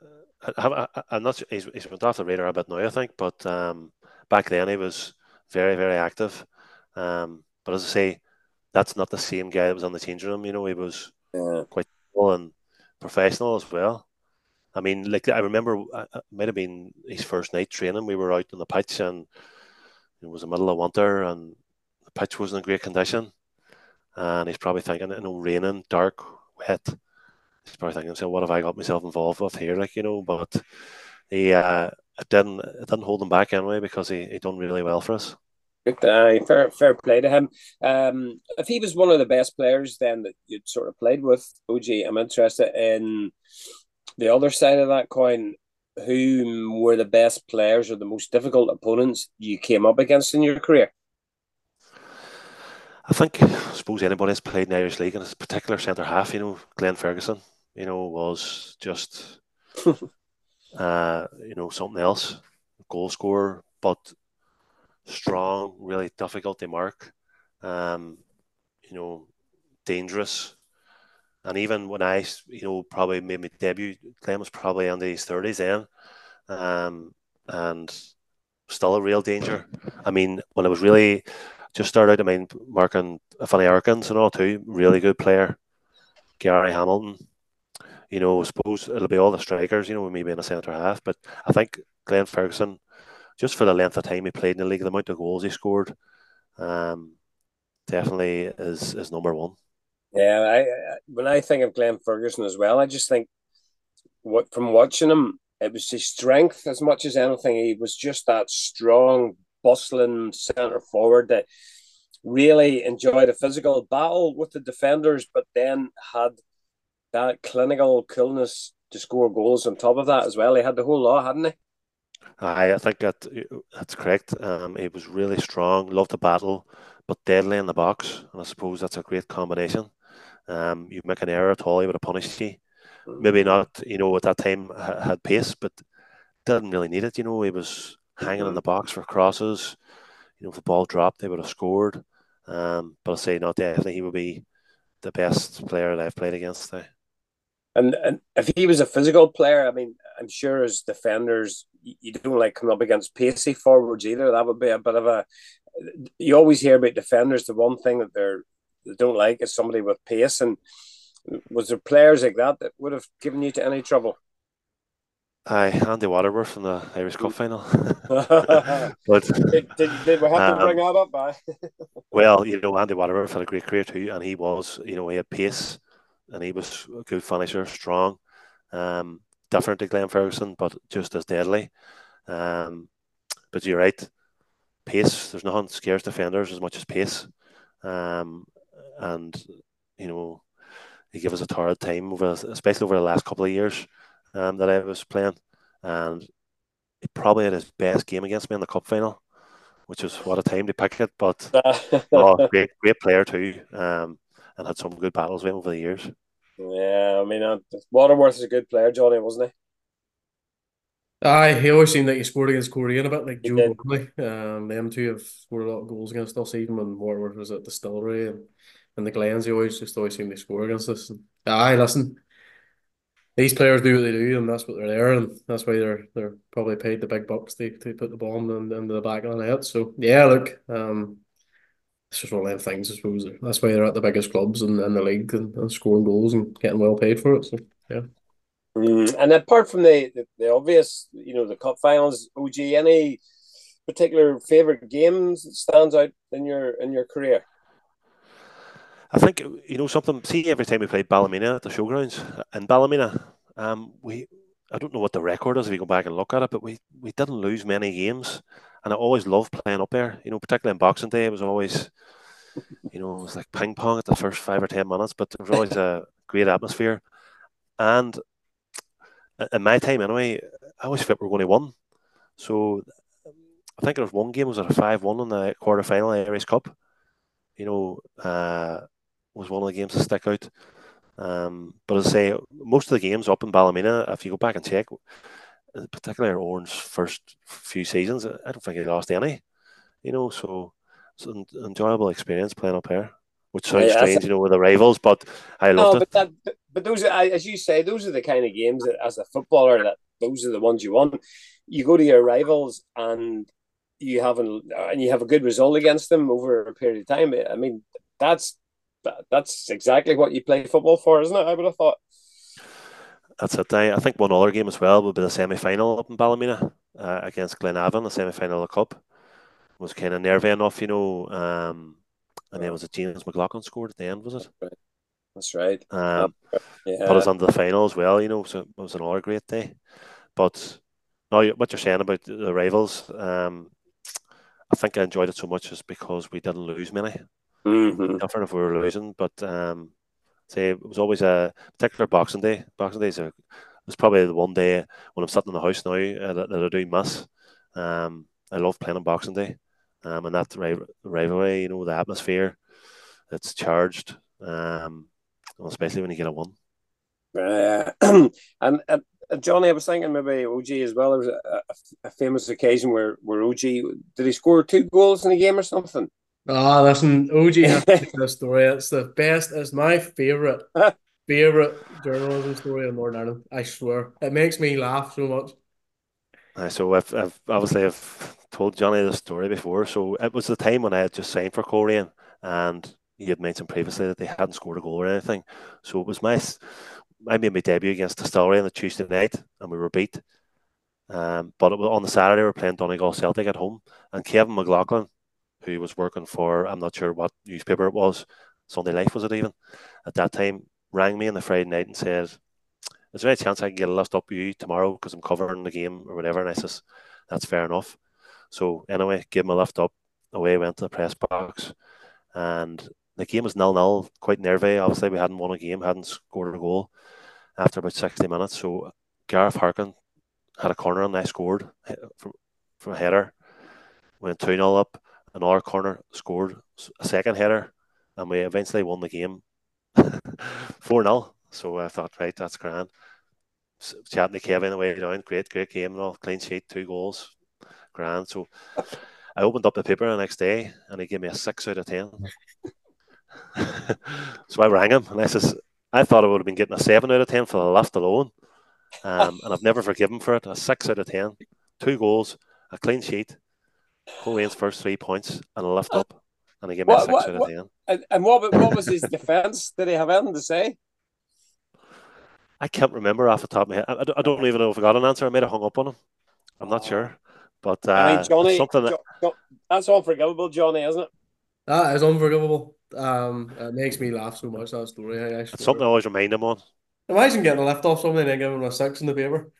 I, am not. He's he's went off the radar a bit now, I think, but um, back then he was very very active. Um, but as I say, that's not the same guy that was on the changing room. You know, he was yeah. quite and professional as well. I mean, like I remember, uh, it might have been his first night training. We were out on the pitch, and it was the middle of winter, and the pitch wasn't in great condition. And he's probably thinking, you know, raining, dark, wet. He's probably thinking, "So what have I got myself involved with here?" Like you know, but he uh, it didn't it didn't hold him back anyway because he he done really well for us. Uh, fair, fair play to him. Um, if he was one of the best players, then that you'd sort of played with OG, I'm interested in the other side of that coin. Who were the best players or the most difficult opponents you came up against in your career? I think, I suppose anybody has played in the Irish League, and it's particular centre half, you know, Glenn Ferguson, you know, was just, uh, you know, something else. Goal scorer, but strong, really difficult to mark. Um, you know, dangerous. And even when I, you know, probably made my debut, Glenn was probably under his thirties then, um, and still a real danger. I mean, when I was really just started, I mean, marking Vinny Arkins and all too, really good player. Gary Hamilton, you know, I suppose it'll be all the strikers, you know, maybe in a centre half, but I think Glenn Ferguson just for the length of time he played in the league, the amount of goals he scored, um, definitely is is number one. Yeah, I, when I think of Glenn Ferguson as well, I just think what from watching him, it was his strength as much as anything. He was just that strong, bustling centre forward that really enjoyed a physical battle with the defenders, but then had that clinical coolness to score goals on top of that as well. He had the whole lot, hadn't he? I, I think that that's correct. Um, he was really strong, loved to battle, but deadly in the box, and I suppose that's a great combination. Um, you make an error at all, he would have punished you. Maybe not, you know, at that time had pace, but didn't really need it. You know, he was hanging in the box for crosses. You know, if the ball dropped, they would have scored. Um, but I say not definitely he would be the best player that I've played against. Now. And and if he was a physical player, I mean, I'm sure as defenders, you don't like coming up against pacey forwards either. That would be a bit of a. You always hear about defenders. The one thing that they're they don't like is somebody with pace. And was there players like that that would have given you to any trouble? Aye, Andy Waterworth from the Irish Cup final. but did, did, did, we have um, to bring that up? Well, you know, Andy Waterworth had a great career too, and he was, you know, he had pace, and he was a good finisher, strong. Um, different to Glenn Ferguson, but just as deadly. Um, but you're right, pace. There's nothing scares defenders as much as pace. Um, and you know, he gave us a torrid time over, especially over the last couple of years um, that I was playing, and he probably had his best game against me in the cup final, which was what a time to pick it. But oh, great, great player too, um, and had some good battles with him over the years. Yeah, I mean, uh, Waterworth is a good player, Johnny, wasn't he? Aye, he always seemed like he scored against Coleraine a bit, like he Joe Gormley. Um, them two have scored a lot of goals against us, even when Waterworth was at Distillery and, and the Glens. He always just always seemed to score against us. And, aye, listen, these players do what they do, and that's what they're there, and that's why they're they're probably paid the big bucks to, to put the ball in, into the back of the net. So yeah, look, um, it's just one of them things, I suppose. That's why they're at the biggest clubs in, in the league and, and scoring goals and getting well paid for it. So, yeah. Mm, and apart from the, the, the obvious, you know, the cup finals, OG, any particular favorite games that stands out in your in your career? I think you know something. See, every time we played Ballymena at the showgrounds in Ballymena, um, we I don't know what the record is if you go back and look at it, but we, we didn't lose many games. And I always loved playing up there, you know, particularly in Boxing Day. It was always, you know, it was like ping pong at the first five or 10 minutes, but there was always a great atmosphere. And in my time, anyway, I always felt we were going to win. So I think there was one game, was it a 5 1 in the quarter final Irish Cup? You know, uh, was one of the games to stick out. Um, but as I say, most of the games up in Ballymena, if you go back and check, particularly Oran's first few seasons, I don't think he lost any. You know, so it's an enjoyable experience playing up here, which sounds yeah, strange, you know, with the rivals, but I loved no, but it. That, but those, are, as you say, those are the kind of games that, as a footballer, that those are the ones you want. You go to your rivals and you have an, and you have a good result against them over a period of time. I mean, that's that's exactly what you play football for, isn't it? I would have thought. That's it. I, I think one other game as well would be the semi final up in Ballymena uh, against Glenavon, the semi final of the Cup. It was kind of nervy enough, you know. Um, and then was it James McLaughlin scored at the end, was it? That's right. Um, yeah. Put us on the final as well, you know, so it was another great day. But now, what you're saying about the rivals, um, I think I enjoyed it so much just because we didn't lose many. Mm-hmm. Different if we were losing, but um, say it was always a particular Boxing Day. Boxing Day is a, was probably the one day when I'm sitting in the house now uh, that, that, I do miss. Um, I love playing on Boxing Day, um, and that rivalry, you know, the atmosphere, it's charged, um, especially when you get a one. Uh, and uh, Johnny, I was thinking maybe OG as well. There was a, a, a, famous occasion where where OG did he score two goals in a game or something? Ah, oh, listen, OG has this story. It's the best. It's my favorite, favorite journalism story in Northern Ireland. I swear, it makes me laugh so much. Uh, so I've, I've obviously I've told Johnny the story before. So it was the time when I had just signed for Coleraine, and he had mentioned previously that they hadn't scored a goal or anything. So it was my I made my debut against Distillery on the Tuesday night, and we were beat. Um, but it was on the Saturday we were playing Donegal Celtic at home, and Kevin McLaughlin who was working for I'm not sure what newspaper it was, Sunday Life was it even at that time, rang me on the Friday night and said, "Is there any chance I can get a lift up with you tomorrow because I'm covering the game or whatever?" And I says, "That's fair enough." So anyway, give him a lift up. Away went to the press box, and the game was nil nil. Quite nervy. Obviously, we hadn't won a game, hadn't scored a goal after about sixty minutes. So Gareth Harkin had a corner and I scored from from a header. Went two 0 up another corner, scored a second header, and we eventually won the game 4 0. So I thought, right, that's grand. Chatting to Kevin away down, great, great game and all, clean sheet, two goals, grand. So I opened up the paper the next day and he gave me a six out of 10. so I rang him and I says, I thought I would have been getting a seven out of 10 for the left alone. Um, and I've never forgiven for it. A six out of 10, two goals, a clean sheet, Coleraine's first three points and a lift up, and he gave me what, a six what, out of ten. And, and what what was his defence? Did he have anything to say? I can't remember off the top of my head. I, I don't even know if I got an answer. I might have hung up on him. I'm not sure, but uh, I mean, Johnny, something that... Jo- that's unforgivable, Johnny, isn't it? That is unforgivable. Um, it makes me laugh so much that story. I, it's something I always remind him on. Imagine getting a lift off somebody and giving him a six in the paper.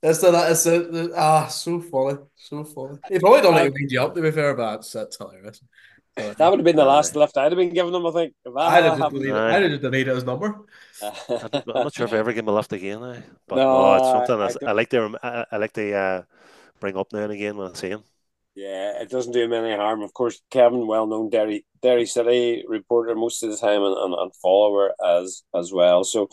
That's the that's the, ah so funny, so funny. He probably don't like beat you up to be fair, but that's, that's hilarious. that would have been the last lift I'd have been giving him. I think. I'd have just deleted, I'd have just deleted his number. I'm not sure if I ever give him a lift again. Eh? But no, no it's something I, I, like to I, I like to uh, bring up now and again when I see him. Yeah, it doesn't do him any harm. Of course, Kevin, well known Derry Derry City reporter most of the time and, and, and follower as as well. So,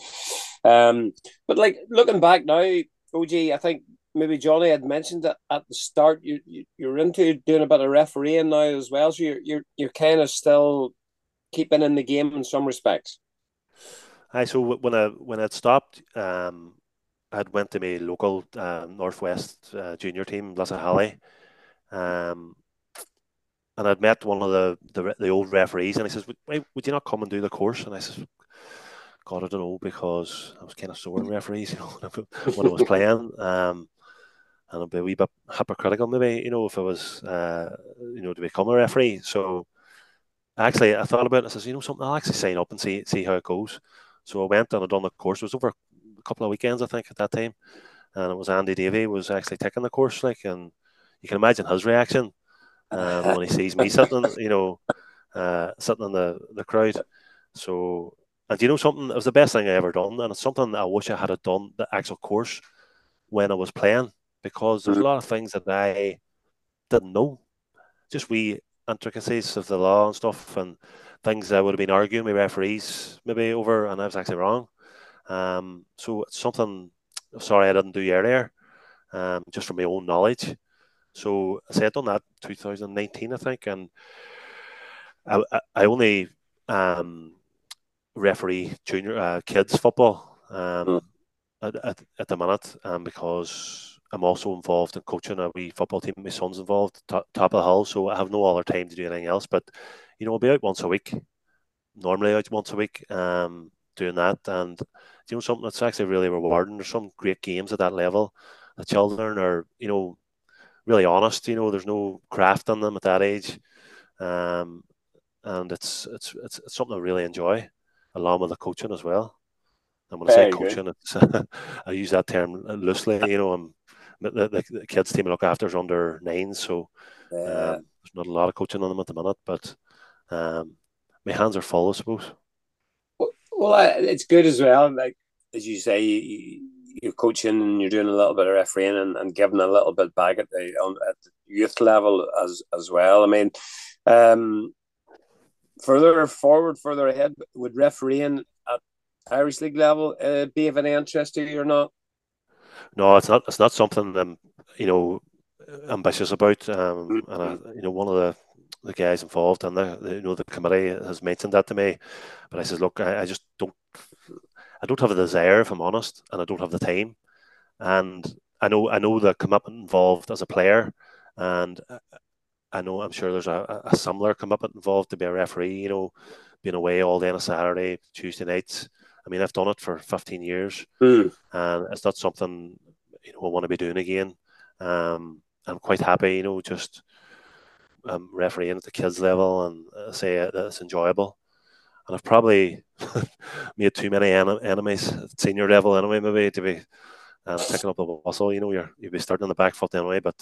um, but like looking back now, OG, I think maybe Johnny had mentioned that at the start you, you you're into doing a bit of refereeing now as well, so you're you're you're kind of still keeping in the game in some respects. Hi, so when I when I'd stopped, um, I'd went to my local uh, northwest uh, junior team, Lisahally, um, and I'd met one of the, the the old referees, and he says, "Would, would you not come and do the course?" And I says, God, I don't know because I was kind of sore in referees, you know, when I was playing. Um, and I'd be a wee bit hypocritical, maybe, you know, if I was, uh, you know, to become a referee. So actually, I thought about it. I says, you know, something. I'll actually sign up and see see how it goes. So I went and I done the course. It was over a couple of weekends, I think, at that time. and it was Andy Davey was actually taking the course, like, and you can imagine his reaction um, when he sees me sitting, you know, uh, sitting in the the crowd. So, and you know something, it was the best thing I ever done, and it's something I wish I had done the actual course when I was playing because there's a lot of things that I didn't know, just we intricacies of the law and stuff, and things I would have been arguing with referees maybe over, and I was actually wrong. Um, so it's something. Sorry, I didn't do earlier, um, just from my own knowledge. So I said done that 2019, I think, and I, I only um, referee junior uh, kids football um, mm. at, at, at, the minute um, because I'm also involved in coaching a wee football team. My son's involved, top, top of the hill, so I have no other time to do anything else. But you know, I'll be out once a week, normally out once a week, um, doing that. And you know, something that's actually really rewarding. There's some great games at that level. The children are, you know, really honest. You know, there's no craft on them at that age, um, and it's, it's it's it's something I really enjoy, along with the coaching as well. And when I say coaching, it's, I use that term loosely. You know, I'm the, the, the kids team I look after is under nine, so yeah. um, there's not a lot of coaching on them at the minute. But um, my hands are full, I suppose. Well, well it's good as well. Like as you say, you, you're coaching and you're doing a little bit of refereeing and, and giving a little bit back at the on, at the youth level as as well. I mean, um, further forward, further ahead, would refereeing at Irish League level uh, be of any interest to you or not? No, it's not. It's not something I'm, you know, ambitious about. Um, mm-hmm. and I, you know, one of the the guys involved and the, the, you know the committee has mentioned that to me, but I says, look, I, I just don't I don't have a desire, if I'm honest, and I don't have the time. And I know I know the commitment involved as a player, and I know I'm sure there's a, a similar commitment involved to be a referee. You know, being away all day on a Saturday, Tuesday nights. I mean, I've done it for 15 years, mm. and it's not something you know I want to be doing again. Um, I'm quite happy, you know, just um, refereeing at the kids level, and uh, say it's enjoyable and I've probably made too many en- enemies at senior level anyway, maybe to be um, picking up the whistle. You know, you're you'll be starting on the back foot anyway, but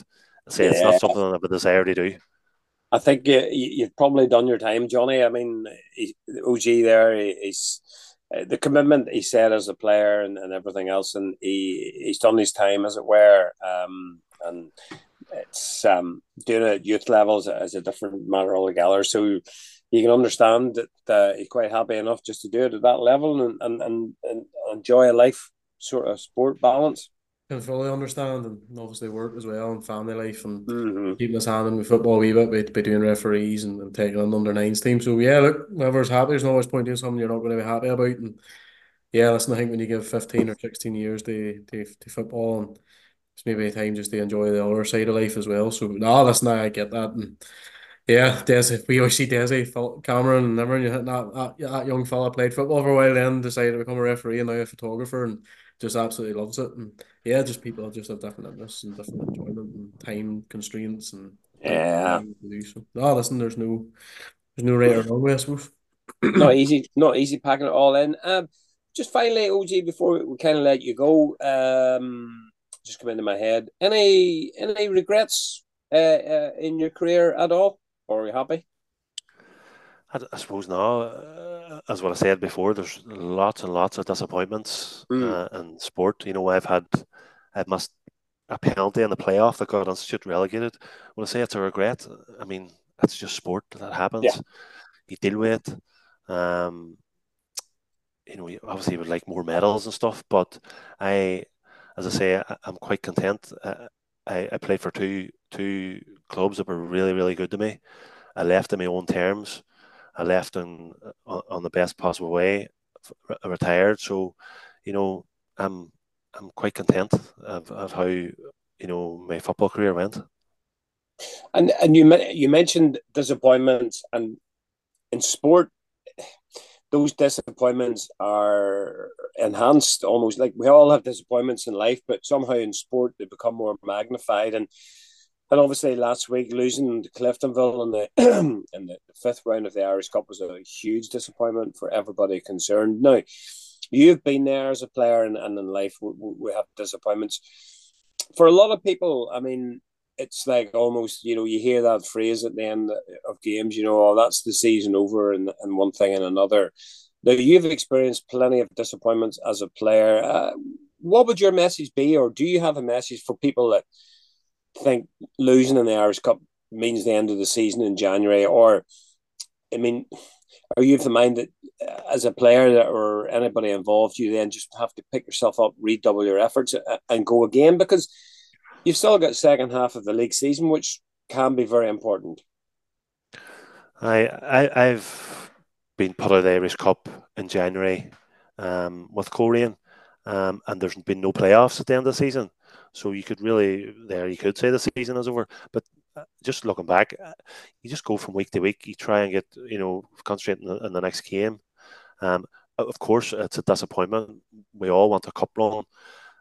say yeah. it's not something I have a desire to do. I think you, you've probably done your time, Johnny. I mean, he, OG there, he's uh, the commitment he said as a player and, and everything else, and he he's done his time as it were. Um, and it's um, doing it at youth levels as a different matter altogether. So you can understand that uh, he's quite happy enough just to do it at that level and, and, and, and enjoy a life sort of sport balance. Can fully understand and obviously work as well and family life and mm-hmm. keeping his hand in with football a wee bit by, by doing referees and, and taking on under nines team. So yeah, look, whoever's happy, there's no always point doing something you're not going to be happy about. And yeah, listen, I think when you give fifteen or sixteen years to to, to football and it's maybe a time just to enjoy the other side of life as well. So no, listen, I get that and yeah, Desi, we always see Desi, Cameron, and everyone. That, that, that young fella played football for a while, then decided to become a referee and now a photographer, and just absolutely loves it. And yeah, just people just have different interests and different enjoyment and time constraints and yeah. So, no, listen, there's no, there's no right or wrong way, I suppose. not easy, not easy packing it all in. Um, just finally, OG, before we kind of let you go, um, just come into my head. Any any regrets uh, uh, in your career at all? Or are you happy? I, I suppose now, uh, as what I said before, there's lots and lots of disappointments mm. uh, in sport. You know, I've had, I've missed a penalty in the playoff that got Institute relegated. When I say it's a regret, I mean it's just sport that happens. Yeah. You deal with it. Um, you know, obviously you would like more medals and stuff, but I, as I say, I, am quite content. Uh, I, I played for two two clubs that were really really good to me. I left in my own terms. I left in uh, on, on the best possible way. Retired, so you know I'm I'm quite content of, of how you know my football career went. And and you you mentioned disappointments and in sport those disappointments are enhanced almost like we all have disappointments in life, but somehow in sport they become more magnified. And and obviously last week losing to Cliftonville in the in the fifth round of the Irish Cup was a huge disappointment for everybody concerned. Now, you've been there as a player, and, and in life we, we have disappointments. For a lot of people, I mean, it's like almost you know you hear that phrase at the end of games, you know, oh that's the season over, and and one thing and another. Now you've experienced plenty of disappointments as a player. Uh, what would your message be, or do you have a message for people that think losing in the Irish Cup means the end of the season in January, or I mean, are you of the mind that uh, as a player or anybody involved, you then just have to pick yourself up, redouble your efforts, and go again because you've still got second half of the league season, which can be very important. I, I I've been part of the Irish Cup in January um, with Coleraine, um, and there's been no playoffs at the end of the season. So you could really there you could say the season is over. But uh, just looking back, uh, you just go from week to week. You try and get you know concentrate in the, the next game. Um, of course, it's a disappointment. We all want a cup run.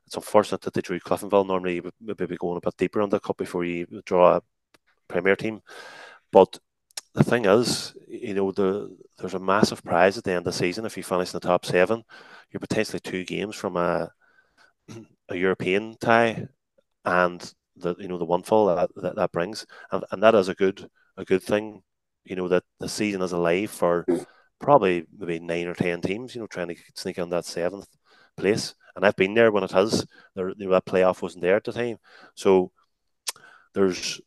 It's unfortunate that they drew Cliftonville. Normally, you would maybe going a bit deeper on the cup before you draw a Premier team. But the thing is, you know, the there's a massive prize at the end of the season if you finish in the top seven. You're potentially two games from a a European tie, and the you know the one fall that, that, that brings, and, and that is a good a good thing. You know that the season is alive for probably maybe nine or ten teams. You know, trying to sneak on that seventh place. And I've been there when it has. There, you know, that playoff wasn't there at the time, so there's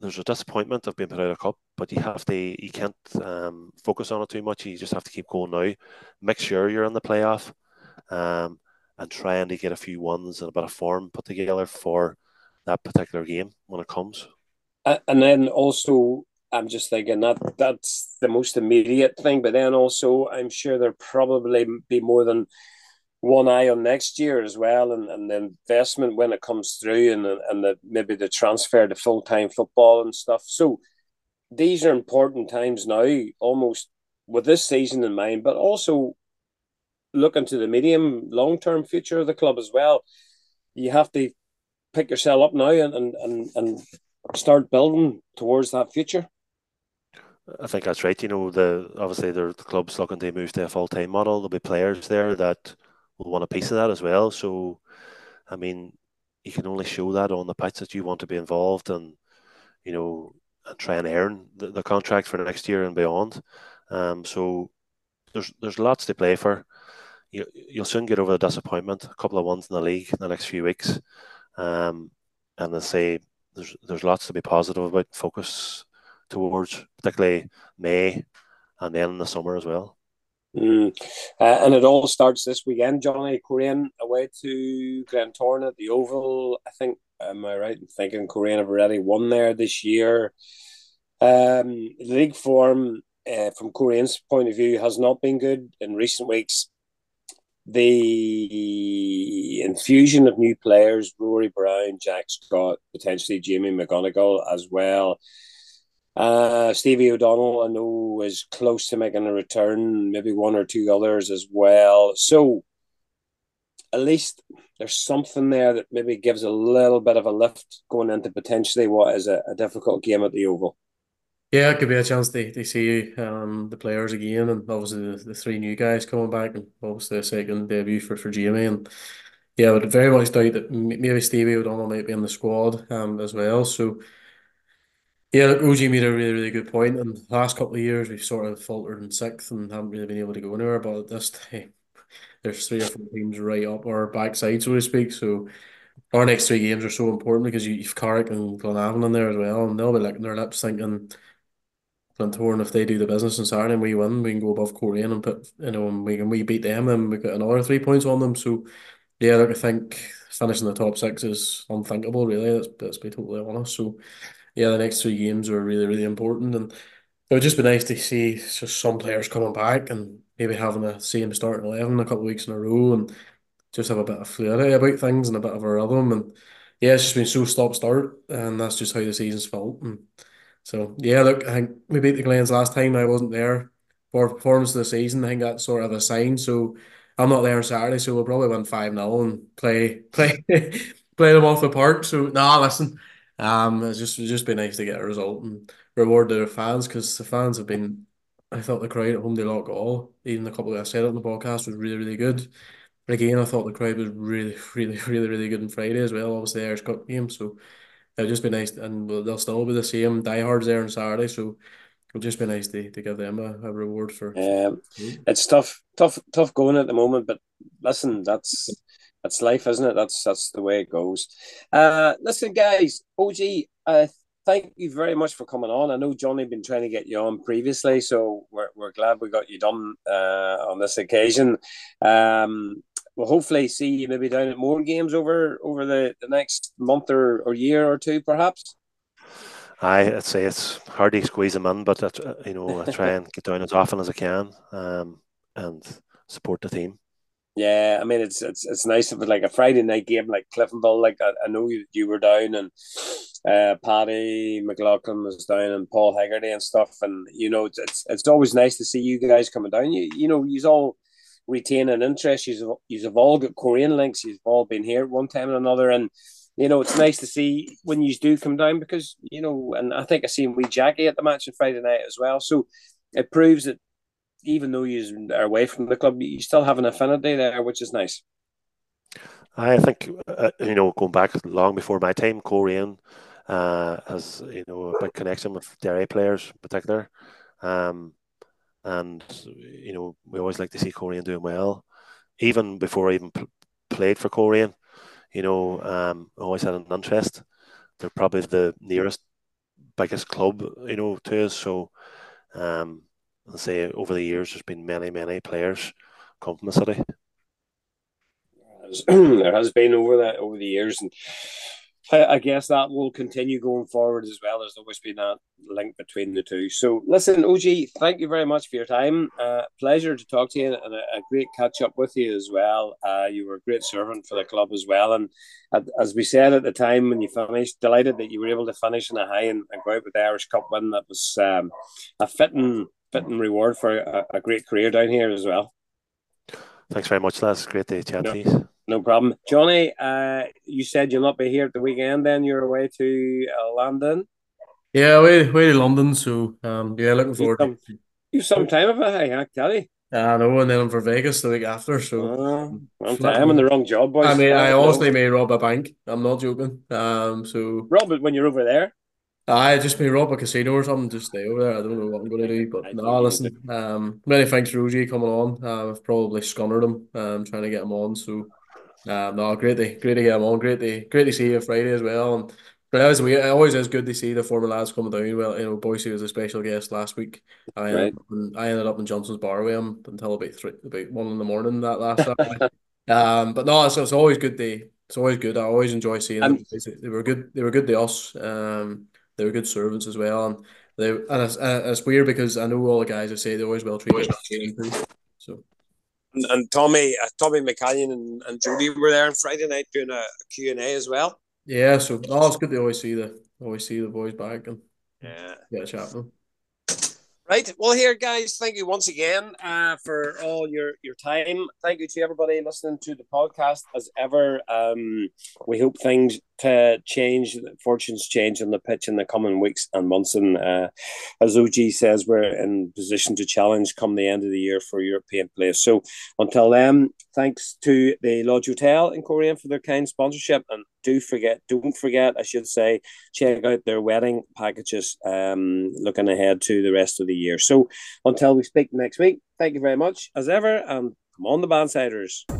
there's a disappointment of being put out of cup, but you have to you can't um, focus on it too much. You just have to keep going now. Make sure you're in the playoff, um, and trying to get a few ones and a bit of form put together for that particular game when it comes. And then also, I'm just thinking that that's the most immediate thing. But then also, I'm sure there probably be more than one eye on next year as well, and, and the investment when it comes through, and and the, maybe the transfer to full time football and stuff. So these are important times now, almost with this season in mind, but also looking to the medium long term future of the club as well. You have to pick yourself up now and, and, and, and start building towards that future. I think that's right. You know, the obviously the club's looking to move to a full time model. There'll be players there that will want a piece of that as well. So, I mean, you can only show that on the pitch that you want to be involved and, you know, and try and earn the, the contract for next year and beyond. Um, so there's there's lots to play for. You, you'll soon get over the disappointment. A couple of ones in the league in the next few weeks, um, and I say there's there's lots to be positive about. Focus towards particularly May, and then in the summer as well. Mm. Uh, and it all starts this weekend, Johnny Coleraine away to Glentoran at the Oval. I think, am I right in thinking Coleraine have already won there this year? Um, league form, uh, from Coleraine's point of view, has not been good in recent weeks. The infusion of new players, Rory Brown, Jack Scott, potentially Jamie McGonigle as well uh, Stevie O'Donnell, I know, is close to making a return, maybe one or two others as well. So at least there's something there that maybe gives a little bit of a lift going into potentially what is a, a difficult game at the Oval. Yeah, it could be a chance to, to see um, the players again, and obviously the, the three new guys coming back, and obviously a second debut for, for Jamie. And yeah, I would very much doubt that maybe Stevie O'Donnell might be in the squad um, as well. So yeah, look, OG made a really, really good point. And the last couple of years, we've sort of faltered in sixth and haven't really been able to go anywhere. But at this time, there's three or four teams right up our backside, so to speak. So our next three games are so important because you, you've Carrick and Glenavon in there as well. And they'll be licking their lips thinking, Glentoran, if they do the business on Saturday and we win, we can go above Coleraine and put, you know, and we can we beat them, and we get another three points on them. So, yeah, look, I think finishing the top six is unthinkable, really. Let's, let's be totally honest. So, yeah, the next three games were really, really important. And it would just be nice to see just some players coming back and maybe having the same starting 11 a couple of weeks in a row and just have a bit of fluidity about things and a bit of a rhythm. And yeah, it's just been so stop start. And that's just how the season's felt. And so, yeah, look, I think we beat the Glens last time. I wasn't there for performance of the season. I think that's sort of a sign. So, I'm not there on Saturday, so we'll probably win 5 0 and play play play them off the park. So, nah, listen, um, it's just it's just be nice to get a result and reward the fans because the fans have been I thought the crowd at home they lock all. Even the couple that I said on the podcast was really really good. But again, I thought the crowd was really really really really good on Friday as well. Obviously, the Irish Cup game, so it'll just be nice, and they'll still be the same diehards there on Saturday. So it'll just be nice to, to give them a, a reward for. Um, it's tough, tough, tough going at the moment. But listen, that's that's life, isn't it? That's that's the way it goes. Uh, listen, guys, OG, uh, thank you very much for coming on. I know Johnny been trying to get you on previously, so we're, we're glad we got you done uh, on this occasion. Um, we'll hopefully see you maybe down at more games over over the, the next month or, or year or two, perhaps. I, I'd say it's hard to squeeze them in, but I, you know, I try and get down as often as I can um, and support the team. Yeah, I mean it's it's it's nice if it's like a Friday night game like Cliftonville. Like I, I know you, you were down and uh, Paddy McLaughlin was down and Paul Haggerty and stuff, and you know it's it's always nice to see you guys coming down. You you know you all retain an interest. You've you've all got Coleraine links. You've all been here at one time or another, and you know it's nice to see when you do come down because you know, and I think I seen wee Jackie at the match on Friday night as well. So it proves that even though you are away from the club, you still have an affinity there, which is nice. I think uh, you know going back long before my time, Coleraine uh, has you know a big connection with Derry players in particular, um, and you know we always like to see Coleraine doing well, even before I even p- played for Coleraine. You know, um, I always had an interest. They're probably the nearest, biggest club you know to us, so. Um, and say over the years there's been many many players come from the city. there has been over that over the years, and I, guess that will continue going forward as well. There's always been that link between the two. So, listen, OG, thank you very much for your time. Uh, pleasure to talk to you, and a, a great catch up with you as well. Uh, you were a great servant for the club as well, and as we said at the time when you finished, delighted that you were able to finish in a high and, and go out with the Irish Cup win. That was um, a fitting fitting reward for a, a, great career down here as well. Thanks very much, lads. Great day, chat no. No problem. Johnny, uh, you said you'll not be here at the weekend then. You're away to uh, London. Yeah, away, away to London. So, um, yeah, looking forward you some, to You some time of it, hey, Kelly. I know, and then I'm for Vegas the week after. So, uh, I'm in the wrong job, boys. I mean, I honestly may rob a bank. I'm not joking. Um, so rob it when you're over there. I just may rob a casino or something, just stay over there. I don't know what I'm going to do, but no, listen. Um, many thanks, Rosie, coming on. Uh, I've probably scunnered him, um, trying to get him on. So, um, no, great to great to get him on. Great to great to see you Friday as well. And but as we, it always is good to see the former lads coming down. Well, you know, Boyce was a special guest last week. I right. ended, I ended up in Johnson's bar with him until about three, about one in the morning that last Saturday. um, but no, it's, it's always good to it's always good. I always enjoy seeing them. They were good. They were good to us. Um, they were good servants as well, and they and it's, and it's weird because I know all the guys I say they always well treated. So. And, and Tommy, uh, Tommy McCallion and, and Jody were there on Friday night doing a Q and A as well. Yeah, so oh, it's good to always see the always see the boys back and yeah, get a chat with them. Right. Well, here, guys, thank you once again uh, for all your, your time. Thank you to everybody listening to the podcast. As ever, um, we hope things to change, fortunes change on the pitch in the coming weeks and months. And uh, as OG says, we're in position to challenge come the end of the year for European place. So until then, thanks to the Lodge Hotel in Coleraine for their kind sponsorship. And do forget, don't forget, I should say, check out their wedding packages um, looking ahead to the rest of the year. So until we speak next week, thank you very much as ever, and come on the Bannsiders.